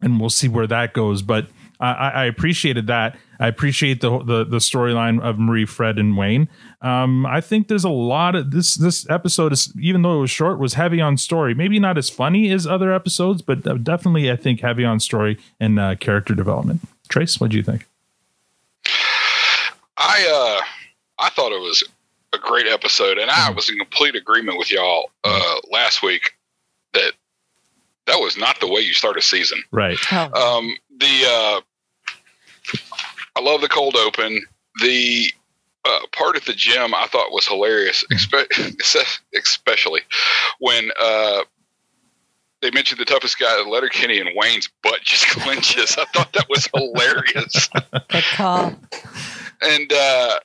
and we'll see where that goes. But I, I appreciated that. I appreciate the the, the storyline of Marie, Fred, and Wayne. Um, I think there's a lot of this. This episode is, even though it was short, was heavy on story. Maybe not as funny as other episodes, but uh, definitely I think heavy on story and uh, character development. Tres, what do you think? I uh I thought it was a great episode, and I was in complete agreement with y'all uh last week that that was not the way you start a season. Right. Um, the uh, I love the cold open. The uh, part at the gym I thought was hilarious, especially when uh, they mentioned the toughest guy, Letterkenny, and Wayne's butt just clenches. I thought that was hilarious. Good call. and uh,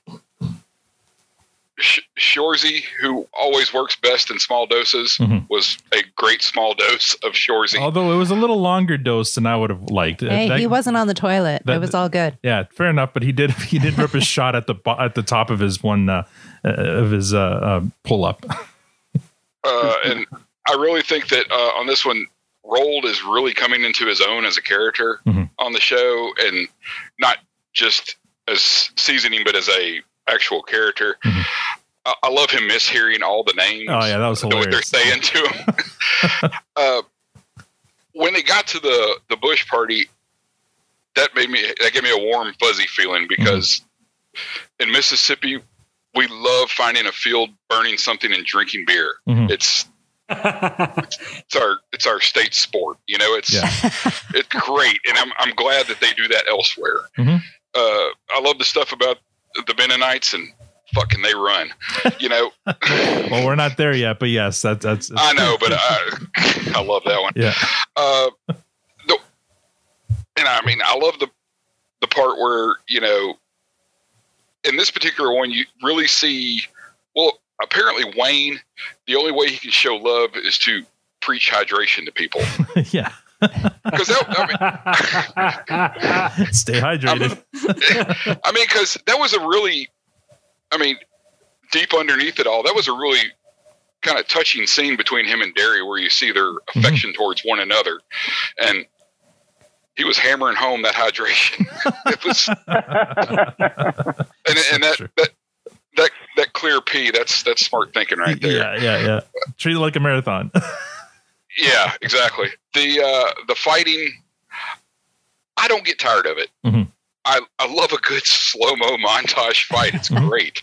Sh- Shoresy, who always works best in small doses, Mhm. was a great small dose of Shoresy. Although it was a little longer dose than I would have liked. Hey, That- he wasn't on the toilet. that- it was all good. Yeah, fair enough. But he did he did rip his shot at the at the top of his one uh, uh, of his uh, uh, pull up. uh, and I really think that uh, on this one, Roald is really coming into his own as a character Mhm. on the show, and not just as seasoning, but as a actual character. I, I love him mishearing all the names. Oh yeah, that was what they're saying to him. uh, when it got to the the Bush party, that made me that gave me a warm fuzzy feeling because in Mississippi we love finding a field, burning something, and drinking beer. Mhm. It's it's our it's our state sport. You know, it's it's great, and I'm I'm glad that they do that elsewhere. Mhm. Uh, I love the stuff about the Mennonites and fucking they run. You know, well, we're not there yet, but yes, that's that's. I know, but I I love that one. Yeah. Uh, the, and I mean, I love the the part where you know, in this particular one, you really see. Well, apparently Wayne, the only way he can show love is to preach hydration to people. yeah. Because I mean, Stay hydrated. I mean, because that was a really, I mean, deep underneath it all, that was a really kind of touching scene between him and Derry, where you see their mm-hmm. affection towards one another, and he was hammering home that hydration. it was, and, and that that that that clear P, that's that's smart thinking right there. yeah, yeah, yeah. Treat it like a marathon. Yeah, exactly. The uh, the fighting, I don't get tired of it. Mhm. I I love a good slow mo montage fight. It's great,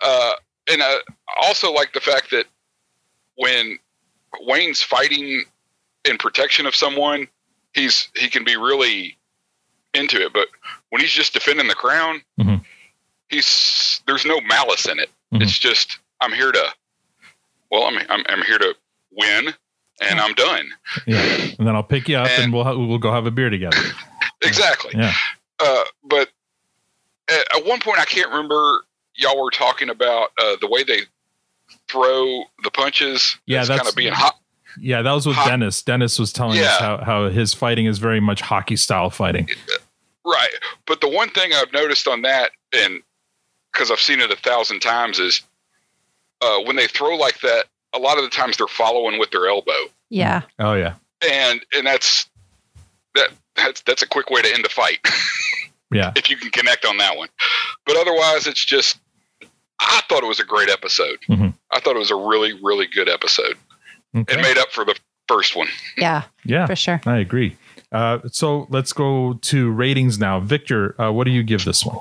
uh, and I also like the fact that when Wayne's fighting in protection of someone, he's he can be really into it. But when he's just defending the crown, Mhm. he's there's no malice in it. It's just I'm here to, well, I'm I'm, I'm here to win, and I'm done. yeah, and then I'll pick you up and, we'll ha- we'll go have a beer together. Exactly. Yeah. Uh, but at, at one point, I can't remember. Y'all were talking about uh, the way they throw the punches. Yeah, that's kind of being hot. Yeah, that was with Dennis. Dennis was telling us how, how his fighting is very much hockey style fighting. Right. But the one thing I've noticed on that, and because I've seen it a thousand times, is uh, when they throw like that. A lot of the times they're following with their elbow, Yeah. Oh yeah. and and that's that that's that's a quick way to end a fight Yeah. if you can connect on that one. But otherwise, it's just I thought it was a great episode. Mhm. I thought it was a really really good episode. Okay. It made up for the first one. Yeah. Yeah, For sure. I agree. Uh, so let's go to ratings now. Victor, uh, what do you give this one?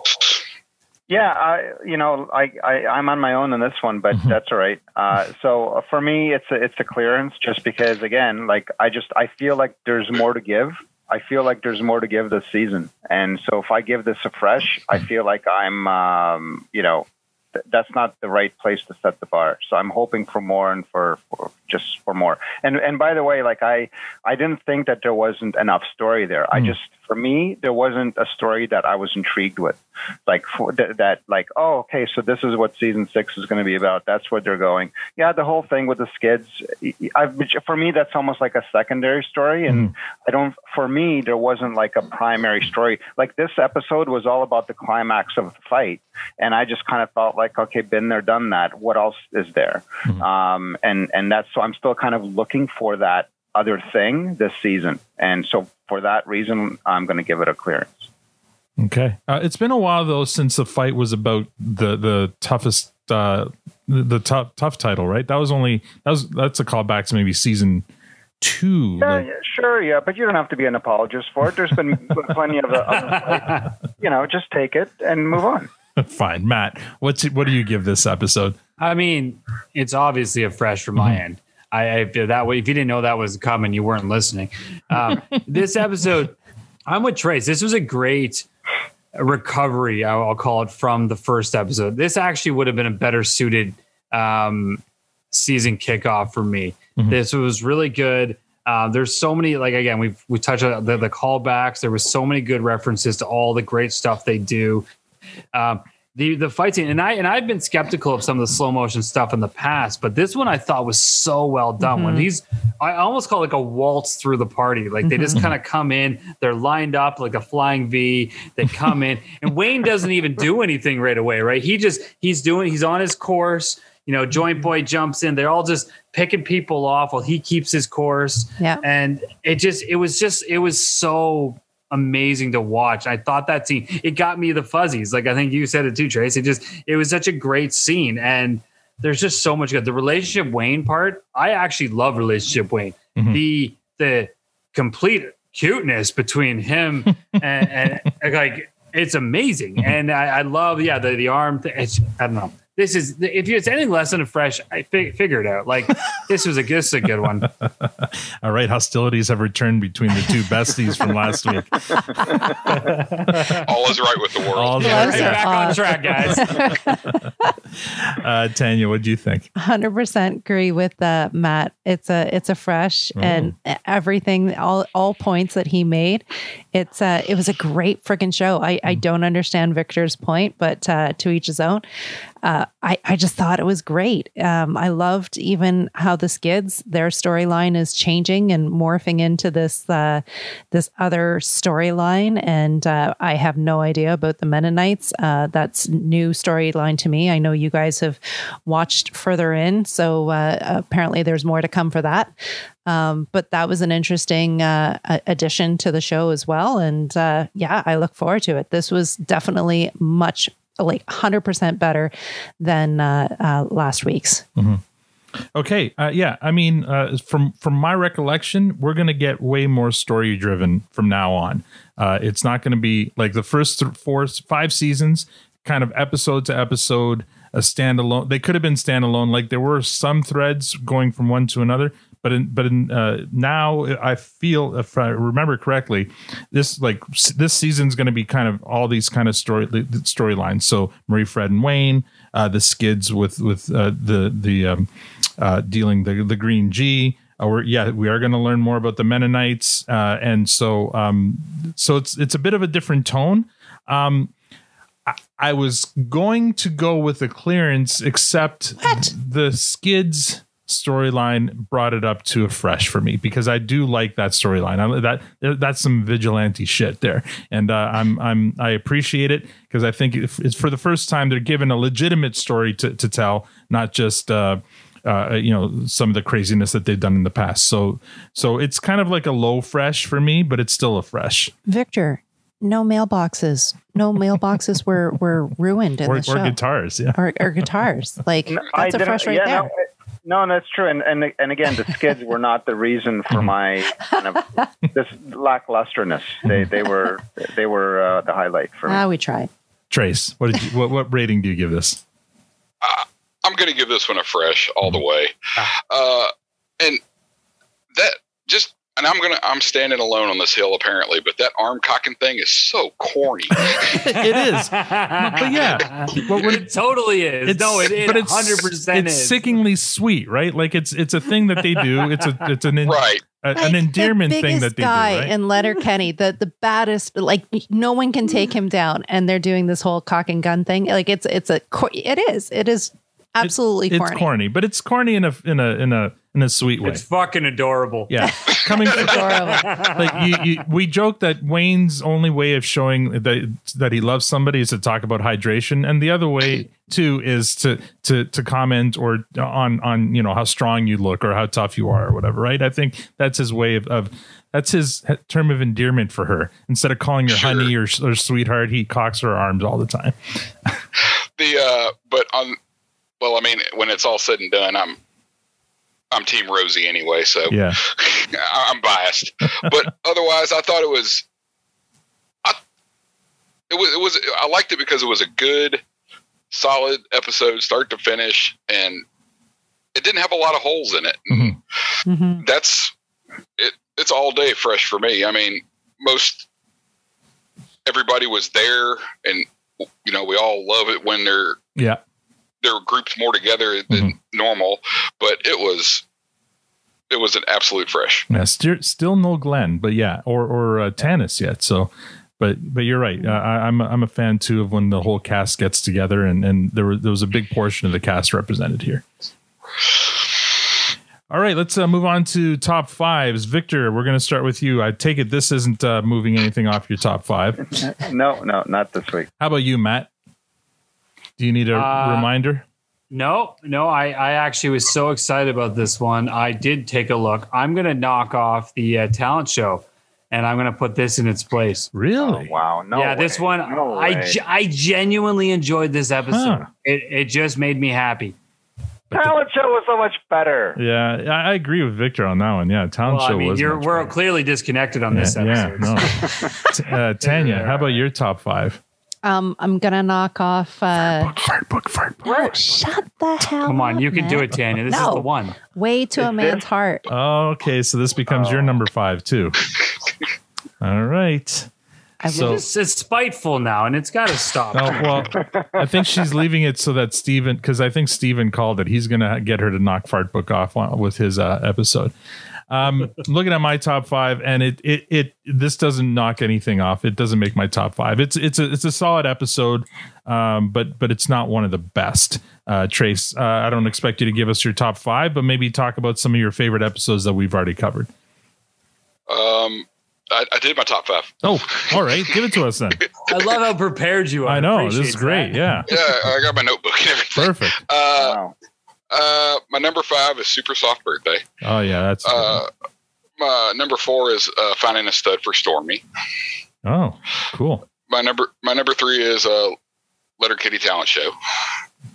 Yeah, I you know I, I I'm on my own on this one, but that's all right. Uh, so uh, for me, it's a it's a clearance just because again, like I just I feel like there's more to give. I feel like there's more to give this season, and so if I give this a fresh, I feel like I'm um, you know th- that's not the right place to set the bar. So I'm hoping for more and for, for just for more. And and by the way, like I I didn't think that there wasn't enough story there. I hmm. just for me there wasn't a story that I was intrigued with. Like for th- that like oh okay so this is what season 6 is going to be about. That's what they're going. Yeah, the whole thing with the skids I've for me that's almost like a secondary story and hmm. I don't for me there wasn't like a primary story. Like this episode was all about the climax of the fight and I just kind of felt like okay been there done that. What else is there? Hmm. Um and and that's so I'm still kind of looking for that other thing this season. And so for that reason I'm going to give it a clearance. Okay. Uh, it's been a while though since the fight was about the the toughest uh the, the tough tough title, right? That was only that was that's a callback to maybe season two. Yeah, like- yeah, sure, yeah, but you don't have to be an apologist for it. There's been plenty of, of you know, just take it and move on. Fine, Matt. What's what do you give this episode? I mean, it's obviously a fresh from my end. I, I that way. If you didn't know that was coming, you weren't listening. Um, this episode, I'm with Tres. This was a great recovery. I'll, call it from the first episode. This actually would have been a better suited um, season kickoff for me. This was really good. Uh, there's so many, like again, we've we touched on the, the callbacks. There was so many good references to all the great stuff they do. Um, the the fight scene, and I and I've been skeptical of some of the slow motion stuff in the past, but this one I thought was so well done. When Mhm. he's, I almost call it like a waltz through the party. Like they just Mhm. kind of come in, they're lined up like a flying V. They come in, and Wayne doesn't even do anything right away, right? He just he's doing he's on his course. You know, Joint Boy jumps in. They're all just picking people off while he keeps his course. Yeah. And it just it was just it was so amazing to watch. I thought that scene it got me the fuzzies. Like I think you said it too, Tres. It just it was such a great scene and there's just so much good. The relationship Wayne part, I actually love relationship Wayne. Mm-hmm. The the complete cuteness between him and, and like it's amazing. Mm-hmm. And I, I love yeah the the arm. It's, I don't know. This is if it's anything less than a fresh, I fi- figured out. Like this was a this is a good one. All right, hostilities have returned between the two besties from last week. All is right with the world. All is right. back on track, guys. Uh, Tanya, what do you think? 100% agree with uh, Matt. It's a it's a fresh and everything all all points that he made. It's uh it was a great freaking show. I I don't understand Victor's point, but uh, to each his own. Uh, I I just thought it was great. Um, I loved even how the Skids their storyline is changing and morphing into this uh, this other storyline, and uh, I have no idea about the Mennonites. Uh, that's new storyline to me. I know you guys have watched further in, so uh, apparently there's more to come for that. Um, but that was an interesting uh, addition to the show as well, and uh, yeah, I look forward to it. This was definitely much like 100% better than uh, uh, last week's. Okay, uh, yeah, I mean, uh, from from my recollection, we're gonna get way more story driven from now on. Uh, it's not gonna be like the first th- four, five seasons, kind of episode to episode, a standalone. They could have been standalone. Like there were some threads going from one to another, but in, but in, uh, now I feel, if I remember correctly, this like this season's going to be kind of all these kind of story storylines. So Marie, Fred, and Wayne, uh, the Skids with with uh, the the um, uh, dealing the the Green G. Uh, we're, yeah, we are going to learn more about the Mennonites, uh, and so um, so it's it's a bit of a different tone. Um, I, I was going to go with a clearance, except the skids storyline brought it up to a fresh for me because I do like that storyline. That that's some vigilante shit there, and uh, I'm I'm I appreciate it because I think if it's for the first time they're given a legitimate story to to tell, not just. Uh, uh, you know some of the craziness that they've done in the past. So, so it's kind of like a low fresh for me, but it's still a fresh. Victor, no mailboxes. No mailboxes were were ruined in Or, the or guitars, yeah. Or, or guitars. Like I that's a fresh right yeah, there. No, no, that's true. And, and and again, the skids were not the reason for my kind of this lacklusterness. They they were they were uh, the highlight for me. Ah, we tried. Tres, what did you, what what rating do you give this? I'm going to give this one a fresh all the way. Uh, and that just, and I'm going to, I'm standing alone on this hill apparently, but that arm cocking thing is so corny. it is. but yeah, but when, it totally is. no, it, it but it's 100% it's is. sickeningly sweet, right? Like it's it's a thing that they do. It's a it's an right. a- an endearment the thing that they guy do. Right? in Letterkenny, the the baddest, like no one can take him down, and they're doing this whole cock and gun thing. Like it's it's a it is it is absolutely it's corny. corny. but it's corny in a in a in a in a sweet way. It's fucking adorable. Yeah, coming from adorable. like you, you, we joke that Wayne's only way of showing that that he loves somebody is to talk about hydration, and the other way too is to to to comment or on on you know how strong you look or how tough you are or whatever. Right? I think that's his way of. of that's his term of endearment for her. Instead of calling her honey or, or sweetheart, he cocks her arms all the time. the, uh, but on, well, I mean, when it's all said and done, I'm, I'm team Rosie anyway. So Yeah. I'm biased, but otherwise I thought it was, I, it was, it was, I liked it because it was a good, solid episode, start to finish. And it didn't have a lot of holes in it. Mm-hmm. that's it it's all day fresh for me i mean most everybody was there and you know we all love it when they're Yeah. They're grouped more together than normal but it was it was an absolute fresh Yeah, still, still no Glenn, but yeah, or or uh, Tanis yet. So, but but you're right. Uh, I, I'm a, I'm a fan too of when the whole cast gets together, and and there was there was a big portion of the cast represented here. All right, let's uh, move on to top fives. Victor, we're going to start with you. I take it this isn't uh, moving anything off your top five. No, no, not this week. How about you, Matt? Do you need a Uh, reminder? No, no, I, I actually was so excited about this one. I did take a look. I'm going to knock off the uh, talent show and I'm going to put this in its place. Really? wow. No. yeah, this one, No I, I genuinely enjoyed this episode. Huh. It, it just made me happy. Talent show was so much better. Yeah, I, I agree with Victor on that one. Yeah, talent Well, show I mean, was. you're, much we're clearly disconnected on this yeah, yeah, no. T- uh, Tanya, how about your top five? Um, I'm gonna knock off. Uh, fart book, fart book. Oh, shut the hell. Come on, up, you can do it, Tanya. This is the one. Way to a man's heart. Oh, okay, so this becomes your number five too. All right. So, it's, it's spiteful now, and it's got to stop. oh, well, I think she's leaving it so that Steven, because I think Steven called it. He's going to get her to knock Fart Book off with his uh, episode. Um, looking at my top five, and it it it this doesn't knock anything off. It doesn't make my top five. It's it's a it's a solid episode, um, but but it's not one of the best. Uh, Tres, uh, I don't expect you to give us your top five, but maybe talk about some of your favorite episodes that we've already covered. um I, I did my top five Oh, all right, give it to us then. I love how prepared you are. I know this is great. that. Yeah, yeah i got my notebook and everything perfect. uh uh my number five is super soft birthday Oh yeah, that's uh my number four is uh finding a stud for stormy oh cool, my number my number three is uh Letterkenny talent show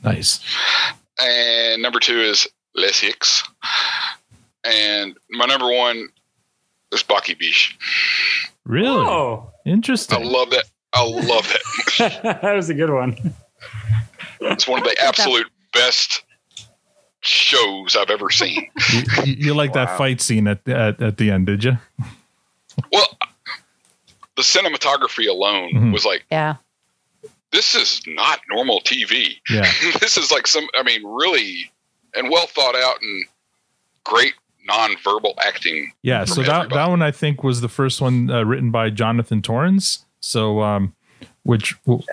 nice. and number two is Les Hiques, and my number one is Bock et Biche. Really Oh, interesting. I love that. I love that. that was a good one. It's one of the absolute best shows I've ever seen. you, you, you like that fight scene at, at at the end, did you? Well, the cinematography alone Mhm. was like, Yeah. this is not normal TV. Yeah. this is like some, I mean, really, and well thought out and great nonverbal acting. Yeah. So that everybody. that one I think was the first one uh, written by Jonathan Torrens. So um, which well,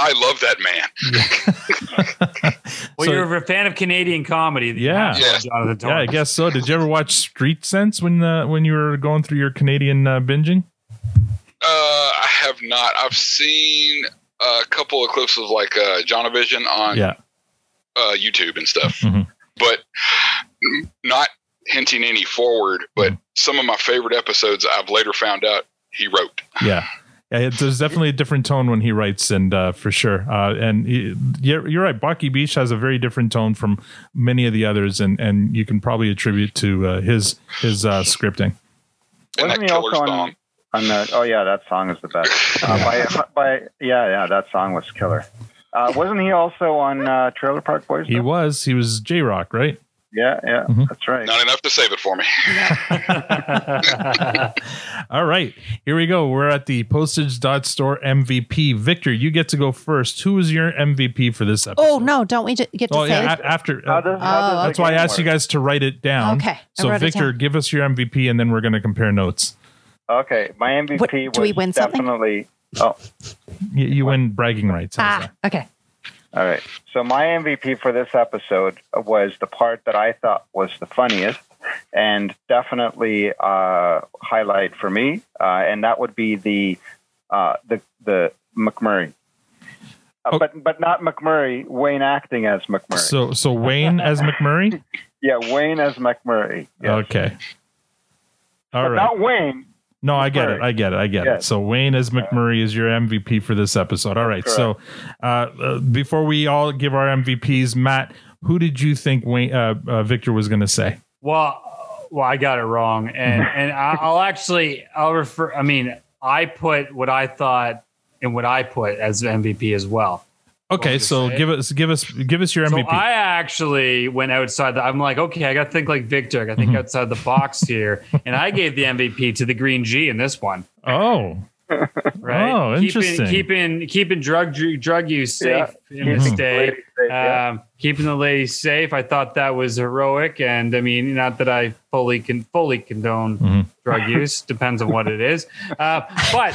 I love that man. Well, So- you're a fan of Canadian comedy, then you Yeah. have to love Jonathan Yeah, I guess so. Did you ever watch Street Cents when uh, when you were going through your Canadian uh, binging? Uh, I have not. I've seen a couple of clips of like uh, Jonavision on Yeah. uh, YouTube and stuff, Mhm. but not hinting any forward. But some of my favorite episodes I've later found out he wrote. Yeah. Yeah, there's definitely a different tone when he writes, and uh, for sure. Uh, and he, you're, you're right. Bock et Biche has a very different tone from many of the others, and, and you can probably attribute to uh, his his uh, scripting. Wasn't he also on, on the? Oh yeah, that song is the best. Uh, by, by yeah, yeah, that song was killer. Uh, wasn't he also on uh, Trailer Park Boys? He was he was J-Roc, right? Yeah, yeah, Mhm. that's right. Not enough to save it for me. All right, here we go. We're at the postage dot store MVP. Victor, you get to go first. Who is your MVP for this episode? Oh no! Don't we ju- get to Oh say? yeah, it? a- after How does- how does Oh, that's why I game asked you guys to write it down. Okay, So Victor, give us your MVP, and then we're going to compare notes. Okay, my MVP What- was do we win something? definitely. Oh, You, you win bragging rights. Ah, okay. All right. So my MVP for this episode was the part that I thought was the funniest, and definitely uh, highlight for me, uh, and that would be the uh, the the McMurray. Uh, But but not McMurray. Wayne acting as McMurray. So so Wayne as McMurray. yeah, Wayne as McMurray. Yes. Okay. All but right. not Wayne. No, I get it. I get it. I get it. So Wayne as McMurray is your MVP for this episode. All right. So uh, uh, before we all give our MVPs, Matt, who did you think Wayne uh, uh, Victor was going to say? Well, well, I got it wrong, and and I'll actually I'll refer. I mean, I put what I thought and what I put as MVP as well. Okay, so say? give us give us give us your MVP. So MVP. I actually went outside. The, I'm like, okay, I got to think like Victor. I got to think outside the box here, and I gave the MVP to the Green G in this one. oh, Right? Oh, interesting. Keeping keeping keeping drug drug use safe Yeah. in this Keeping the day. ladies safe, yeah. Um, keeping the ladies safe. I thought that was heroic, and I mean, not that I fully can fully condone Mm-hmm. drug use. Depends on what it is. Uh, but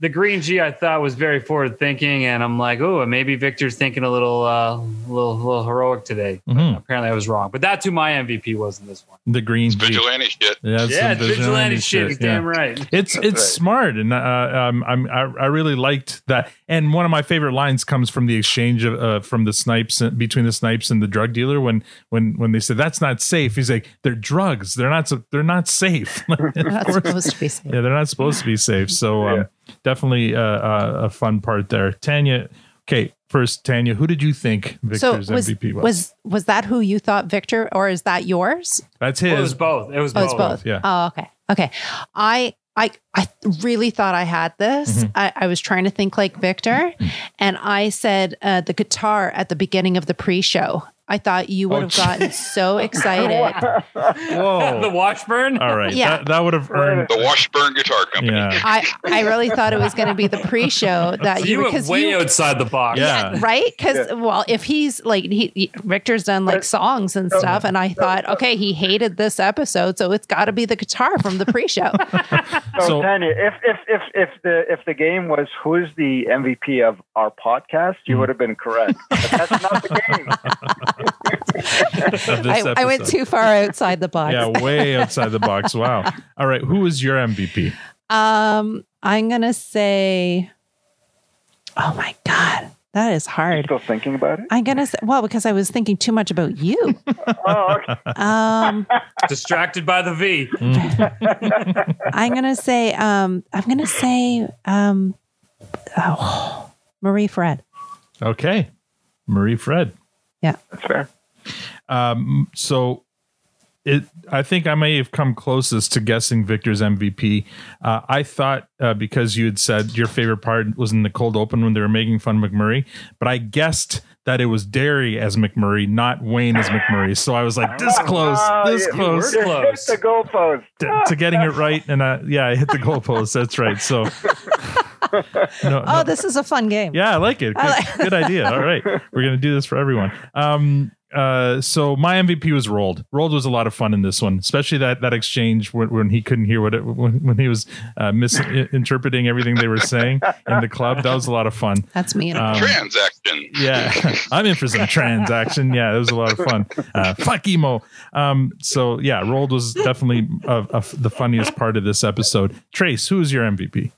the green G I thought was very forward thinking, and I'm like, oh, maybe Victor's thinking a little, uh, little, little heroic today. But Mhm. apparently, I was wrong. But that's who my MVP was in this one. the green G. Vigilante shit. Yeah, it's yeah, some it's vigilante shit. He's yeah. damn right. It's it's smart, and uh, um, I'm I, I really liked that. And one of my favorite lines comes from the exchange of uh, from the snipes between the snipes and the drug dealer when when when they said that's not safe. He's like, they're drugs. They're not. so- They're not safe. They're not supposed to be safe. Yeah, they're not supposed to be safe. So um, definitely uh, uh, a fun part there. Tanya, okay, first Tanya, who did you think So Victor's was, MVP was? was was that who you thought Victor, or is that yours? That's Well, his. it was both. It was Oh, both. it's both. yeah. Oh, okay. Okay. I I I really thought I had this. Mhm. I, I was trying to think like Victor, and I said uh, the guitar at the beginning of the pre-show. I thought you would have gotten so excited. Whoa. the Washburn. All right. Yeah. That, that would have earned. The Washburn Guitar Company. Yeah. I I really thought it was going to be the pre-show that you you went because way you outside the box. Yeah. right because well if he's like he, he- victor's done like songs and stuff and i thought okay he hated this episode so it's got to be the guitar from the pre-show So, So- Tanya, if if if if the if the game was who's the MVP of our podcast, Hmm. you would have been correct. But that's not the game. Of this I, I went too far outside the box Yeah, way outside the box. Wow. All right. Who is your MVP? um i'm gonna say oh my god that is hard Still thinking about it? i'm gonna say well because i was thinking too much about you Oh, okay. um Distracted by the V. i'm gonna say um i'm gonna say um oh, marie fred Okay. Marie-Fred. Yeah That's fair. Um, so it, I think I may have come closest to guessing Victor's MVP. Uh, I thought uh, because you had said your favorite part was in the cold open when they were making fun of McMurray, but I guessed that it was Derry as McMurray, not Wayne as McMurray. So I was like this close, Oh, this you- close you close. hit the goalpost. to, to getting it right. And uh, yeah, I hit the goalpost. That's right. So no, oh this is a fun game yeah, I like it. Good, I like- good idea. All right. We're going to do this for everyone. Um, Uh, so my MVP was Roald. Roald was a lot of fun in this one, especially that that exchange when, when he couldn't hear what it, when, when he was uh, misinterpreting everything they were saying in the club. That was a lot of fun. That's me. Um, Transaction. Yeah, I'm in for some transaction. Yeah, it was a lot of fun. Uh, fuck emo. Um, so yeah, Roald was definitely uh uh the funniest part of this episode. Tres, who is your MVP?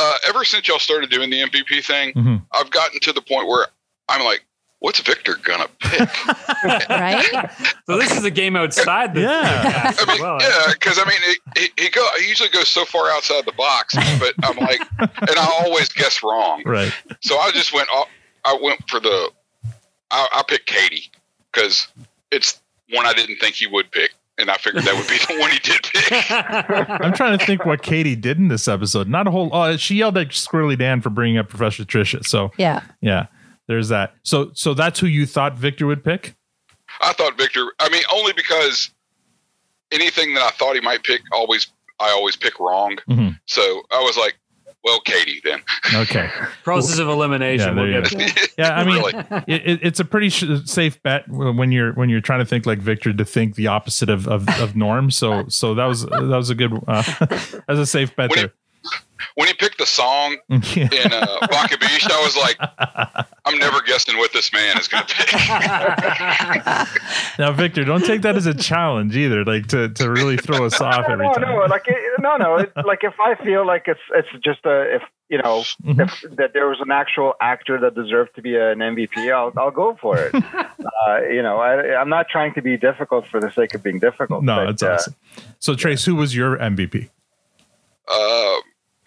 Uh, ever since y'all started doing the MVP thing, Mhm. I've gotten to the point where I'm like, what's Victor gonna pick? right? So this is a game outside the yeah. I mean, yeah, because I mean, it, he, he go he usually goes so far outside the box, but I'm like, and I always guess wrong. Right. So I just went. I went for the. I, I picked Katie because it's one I didn't think he would pick, and I figured that would be the one he did pick. I'm trying to think what Katie did in this episode. Not a whole. Oh, she yelled at Squirrely Dan for bringing up Professor Tricia. So Yeah. yeah, there's that. So so that's who you thought Victor would pick. I thought Victor. I mean, only because anything that I thought he might pick, always I always pick wrong. Mhm. So I was like, well, Katie then. Okay. Process of elimination. Yeah, we'll get you to go. that. Yeah, I mean, Really? it, it, it's a pretty sh- safe bet when you're when you're trying to think like Victor to think the opposite of of, of norm. So so that was that was a good uh, that was a safe bet there. When he picked the song in uh, Bock et Biche, I was like, I'm never guessing what this man is going to pick. Now, Victor, don't take that as a challenge either. Like to to really throw us off every no, time. no, like it- no, no. It, like if I feel like it's it's just a if you know Mm-hmm. if that there was an actual actor that deserved to be an MVP, I'll I'll go for it. uh, you know, I, I'm not trying to be difficult for the sake of being difficult. No, but, that's uh, awesome. So Tres, who was your MVP? Uh,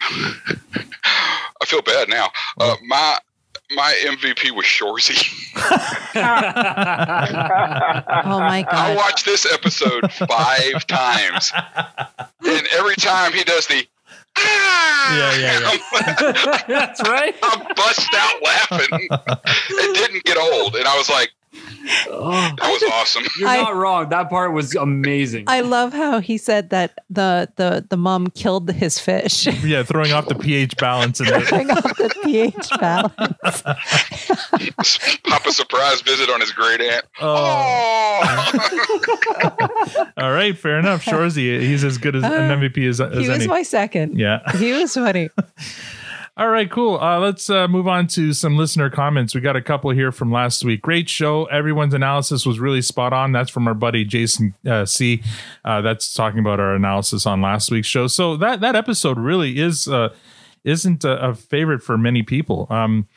I feel bad now. Uh, my my MVP was Shoresy. Oh my god! I watched this episode five times, and every time he does the Yeah, yeah, yeah. That's right. I bust out laughing. It didn't get old, and I was like, "That was awesome." You're I- not wrong. That part was amazing. I love how he said that the the the mom killed his fish. Yeah, throwing off the pH balance and Throwing off the pH balance. Pop a surprise visit on his great aunt. Oh. All right, fair enough. Shoresy, he's as good as an MVP as, as Uh, He was any. my second. Yeah. He was funny. All right, cool. Uh, let's uh, move on to some listener comments. We got a couple here from last week. Great show. Everyone's analysis was really spot on. That's from our buddy Jason uh, C. Uh, that's talking about our analysis on last week's show. So that that episode really is uh, isn't a, a favorite for many people. Um,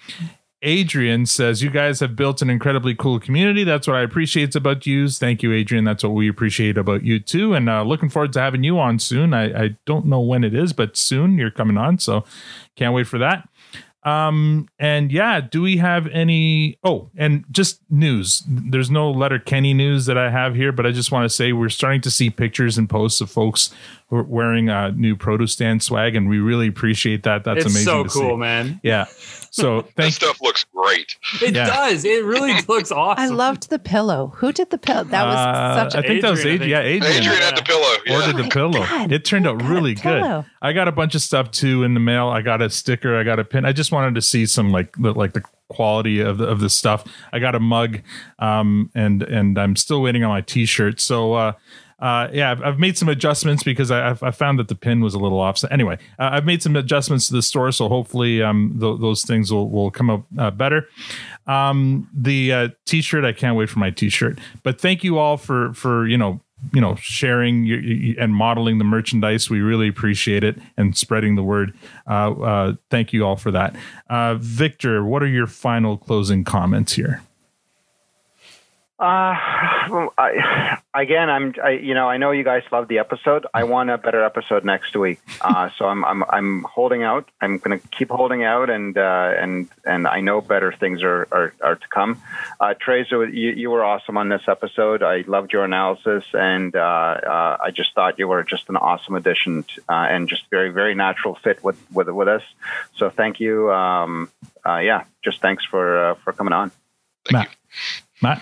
Adrian says, You guys have built an incredibly cool community. That's what I appreciate about you. Thank you, Adrian. That's what we appreciate about you, too. And uh, looking forward to having you on soon. I, I don't know when it is, but soon you're coming on. So can't wait for that. Um, and yeah, do we have any? Oh, and just news. There's no Letterkenny news that I have here, but I just want to say we're starting to see pictures and posts of folks wearing uh, new Produce Stand swag, and we really appreciate that. That's It's amazing. so to cool, see. man. Yeah. So That thank stuff looks great. It Yeah. does. It really looks awesome. I loved the pillow. Who did the pillow? That was Uh, such a I think that was Adrian, I Yeah. Adrian. Adrian had the pillow. Yeah. Ordered the pillow. God. It turned out really good. I got a bunch of stuff too in the mail. I got a sticker. I got a pin. I just wanted to see some like the, like the quality of the of the stuff. I got a mug, um, and and I'm still waiting on my T-shirt. So. uh uh, yeah, I've, I've made some adjustments because I, I've, I found that the pin was a little off. So anyway, uh, I've made some adjustments to the store, so hopefully um, th- those things will, will come up uh, better. Um, the uh, t-shirt, I can't wait for my t-shirt. But thank you all for for you know you know sharing your, your- and modeling the merchandise. We really appreciate it and spreading the word. Uh, uh, thank you all for that. Uh, Victor, what are your final closing comments here? Uh, I, again, I'm, I, you know, I know you guys love the episode. I want a better episode next week. Uh, so I'm, I'm, I'm holding out. I'm going to keep holding out, and, uh, and, and I know better things are, are, are to come. Uh, Teresa, you, you were awesome on this episode. I loved your analysis, and uh, uh, I just thought you were just an awesome addition, to, uh, and just very, very natural fit with, with, with us. So thank you. Um, uh, yeah, just thanks for, uh, for coming on. Matt. Matt.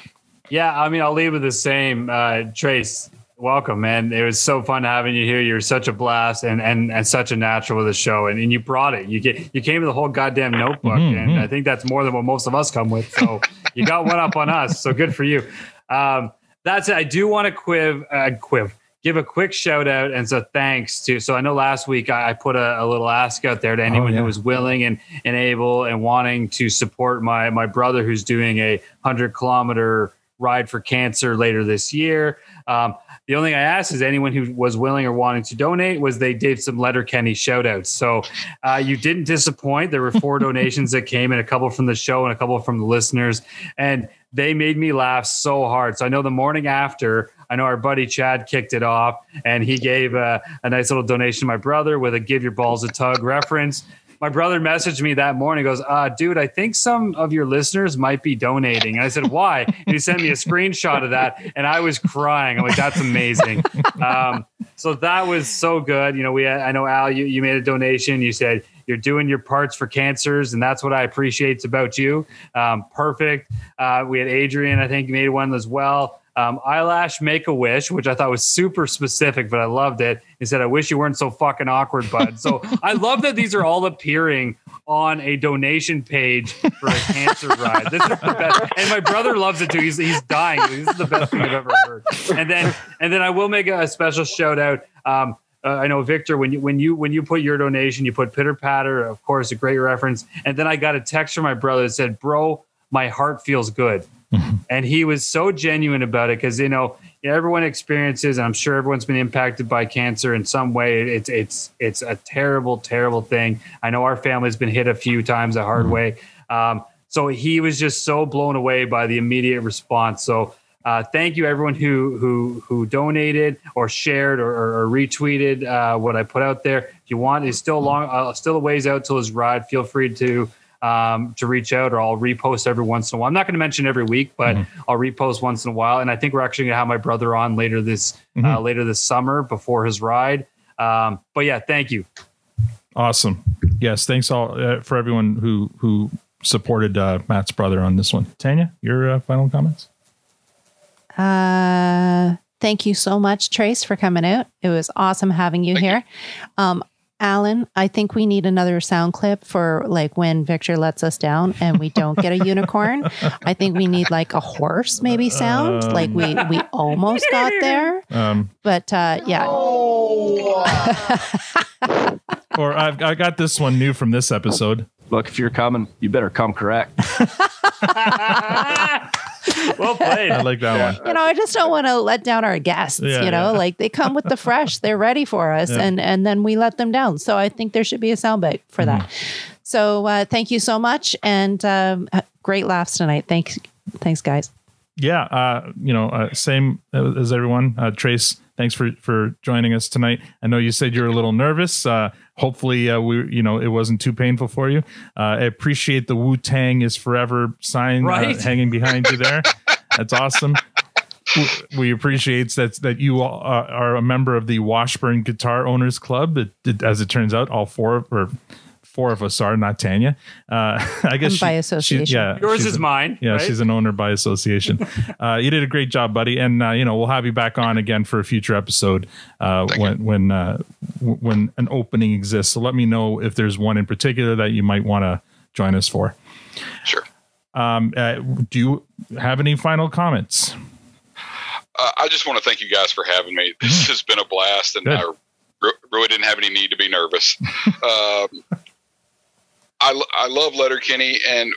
Yeah, I mean, I'll leave with the same. Uh, Tres, welcome, man. It was so fun having you here. You're such a blast and and, and such a natural with the show, and, and you brought it. You get you came with the whole goddamn notebook, Mhm, and. I think that's more than what most of us come with. So you got one up on us. So good for you. Um, that's it. I do want to quiv, uh, quiv, give a quick shout out and so thanks to. So I know last week I, I put a, a little ask out there to anyone yeah. who was willing and, and able and wanting to support my my brother who's doing a hundred kilometer ride for cancer later this year. Um, the only thing I asked is anyone who was willing or wanting to donate was they did some Letterkenny shout outs. So uh, you didn't disappoint. There were four donations that came in, a couple from the show and a couple from the listeners. And they made me laugh so hard. So I know the morning after, I know our buddy Chad kicked it off and he gave a, a nice little donation to my brother with a give your balls a tug reference. My brother messaged me that morning, goes, uh, dude, I think some of your listeners might be donating. And I said, why? And he sent me a screenshot of that and I was crying. I'm like, that's amazing. Um, so that was so good. You know, we, I know Al, you, you made a donation. You said, you're doing your parts for cancers, and that's what I appreciate about you. Um, perfect. Uh, we had Adrian, I think, made one as well. Um, eyelash make a wish, which I thought was super specific, but I loved it. He said, "I wish you weren't so fucking awkward, bud." So I love that these are all appearing on a donation page for a cancer ride. This is the best, and my brother loves it too. He's he's dying. This is the best thing I've ever heard. And then and then I will make a special shout out. Um, uh, I know Victor when you when you when you put your donation, you put pitter patter, of course, a great reference. And then I got a text from my brother that said, "Bro, my heart feels good," and he was so genuine about it because you know everyone experiences, and I'm sure everyone's been impacted by cancer in some way. It's it's it's a terrible, terrible thing. I know our family's been hit a few times a hard way. Um, so he was just so blown away by the immediate response. So uh, thank you everyone who who who donated or shared or, or, or retweeted uh, what I put out there. If you want, it's still long, uh, still a ways out till his ride. Feel free to um, to reach out, or I'll repost every once in a while. I'm not going to mention every week, but I'll repost once in a while. And I think we're actually going to have my brother on later this uh, Mhm. later this summer before his ride. Um, but yeah, thank you. Awesome. Yes, thanks all uh, for everyone who who supported uh, Matt's brother on this one. Tanya, your uh, final comments. Uh, thank you so much, Tres, for coming out. It was awesome having you here. Um, Alan, I think we need another sound clip for like when Victor lets us down and we don't get a unicorn. I think we need like a horse maybe sound. like we we almost got there. Um, But uh yeah. or I've I got this one new from this episode. Look, if you're coming, you better come correct. well played. I like that one. you know, I just don't want to let down our guests. Yeah, you know, yeah. like they come with the fresh, they're ready for us, Yeah. and and then we let them down. So I think there should be a soundbite for that. Mm-hmm. So uh, thank you so much, and um, great laughs tonight. Thanks, thanks, guys. yeah, uh, you know, uh, same as everyone. Uh, Tres, thanks for for joining us tonight. I know you said you're a little nervous. Uh, hopefully, uh, we you know it wasn't too painful for you. Uh, I appreciate the Wu Tang is forever sign uh, hanging behind you there. That's awesome. We- appreciate that that you all are, are a member of the Washburn Guitar Owners Club. It, it- as it turns out, all four or four of us are, not Tanya. Uh, I guess I'm by association. She, yeah, Yours is a- mine, Yeah, right? she's an owner by association. uh, you did a great job, buddy, and uh, you know we'll have you back on again for a future episode uh, when when uh, when an opening exists. So let me know if there's one in particular that you might want to join us for. Sure. Um, uh, do you have any final comments? Uh, I just want to thank you guys for having me. This has been a blast, and Good. I really didn't have any need to be nervous. um, I, I love Letterkenny, and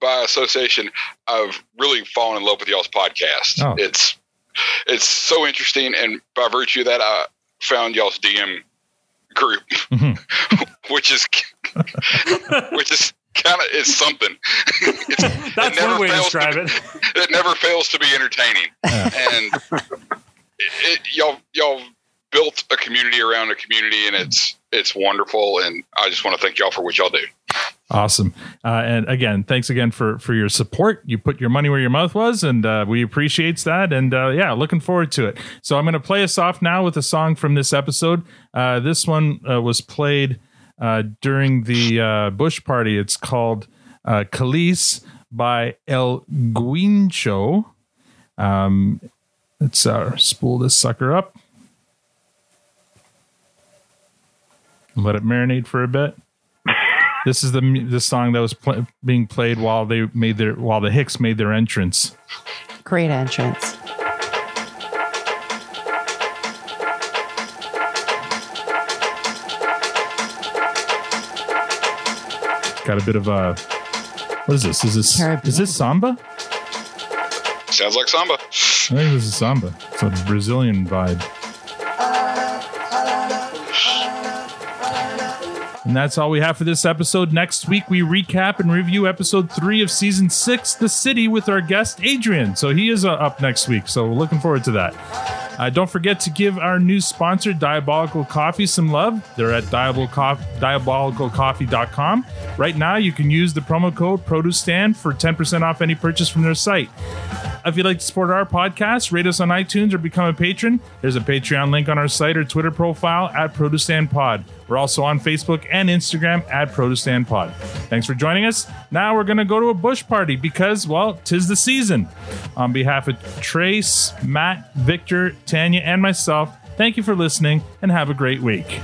by association, I've really fallen in love with y'all's podcast. Oh. It's it's so interesting, and by virtue of that, I found y'all's DM group, mm-hmm. which is which is kind of is something. It's, That's it one way to describe be- it. it never fails to be entertaining, and it, it, y'all y'all built a community around a community, and it's it's wonderful. And I just want to thank y'all for what y'all do. Awesome. Uh, and again, thanks again for for your support. You put your money where your mouth was, and uh, we appreciate that. And uh, yeah, looking forward to it. So I'm going to play us off now with a song from this episode. Uh, this one uh, was played uh, during the Bush party. It's called uh, by El Guincho. Um, let's uh, spool this sucker up. Let it marinate for a bit. This is the the song that was pl- being played while they made their while the Hicks made their entrance. Great entrance. Got a bit of a what is this? Is this is this samba? Sounds like samba. I think this is samba. It's a Brazilian vibe. And that's all we have for this episode. Next week, we recap and review episode three of season six, The City, with our guest, Adrian. So he is uh, up next week. So we're looking forward to that. Uh, don't forget to give our new sponsor, Diabolical Coffee, some love. They're at diabolical- diabolicalcoffee.com. Right now, you can use the promo code Produce Stand for 10% off any purchase from their site. If you'd like to support our podcast, rate us on iTunes or become a patron. There's a Patreon link on our site or Twitter profile at Produstand Pod. We're also on Facebook and Instagram at Produstand Pod. Thanks for joining us. Now we're going to go to a bush party because, well, tis the season. On behalf of Tres, Matt, Victor, Tanya, and myself, thank you for listening and have a great week.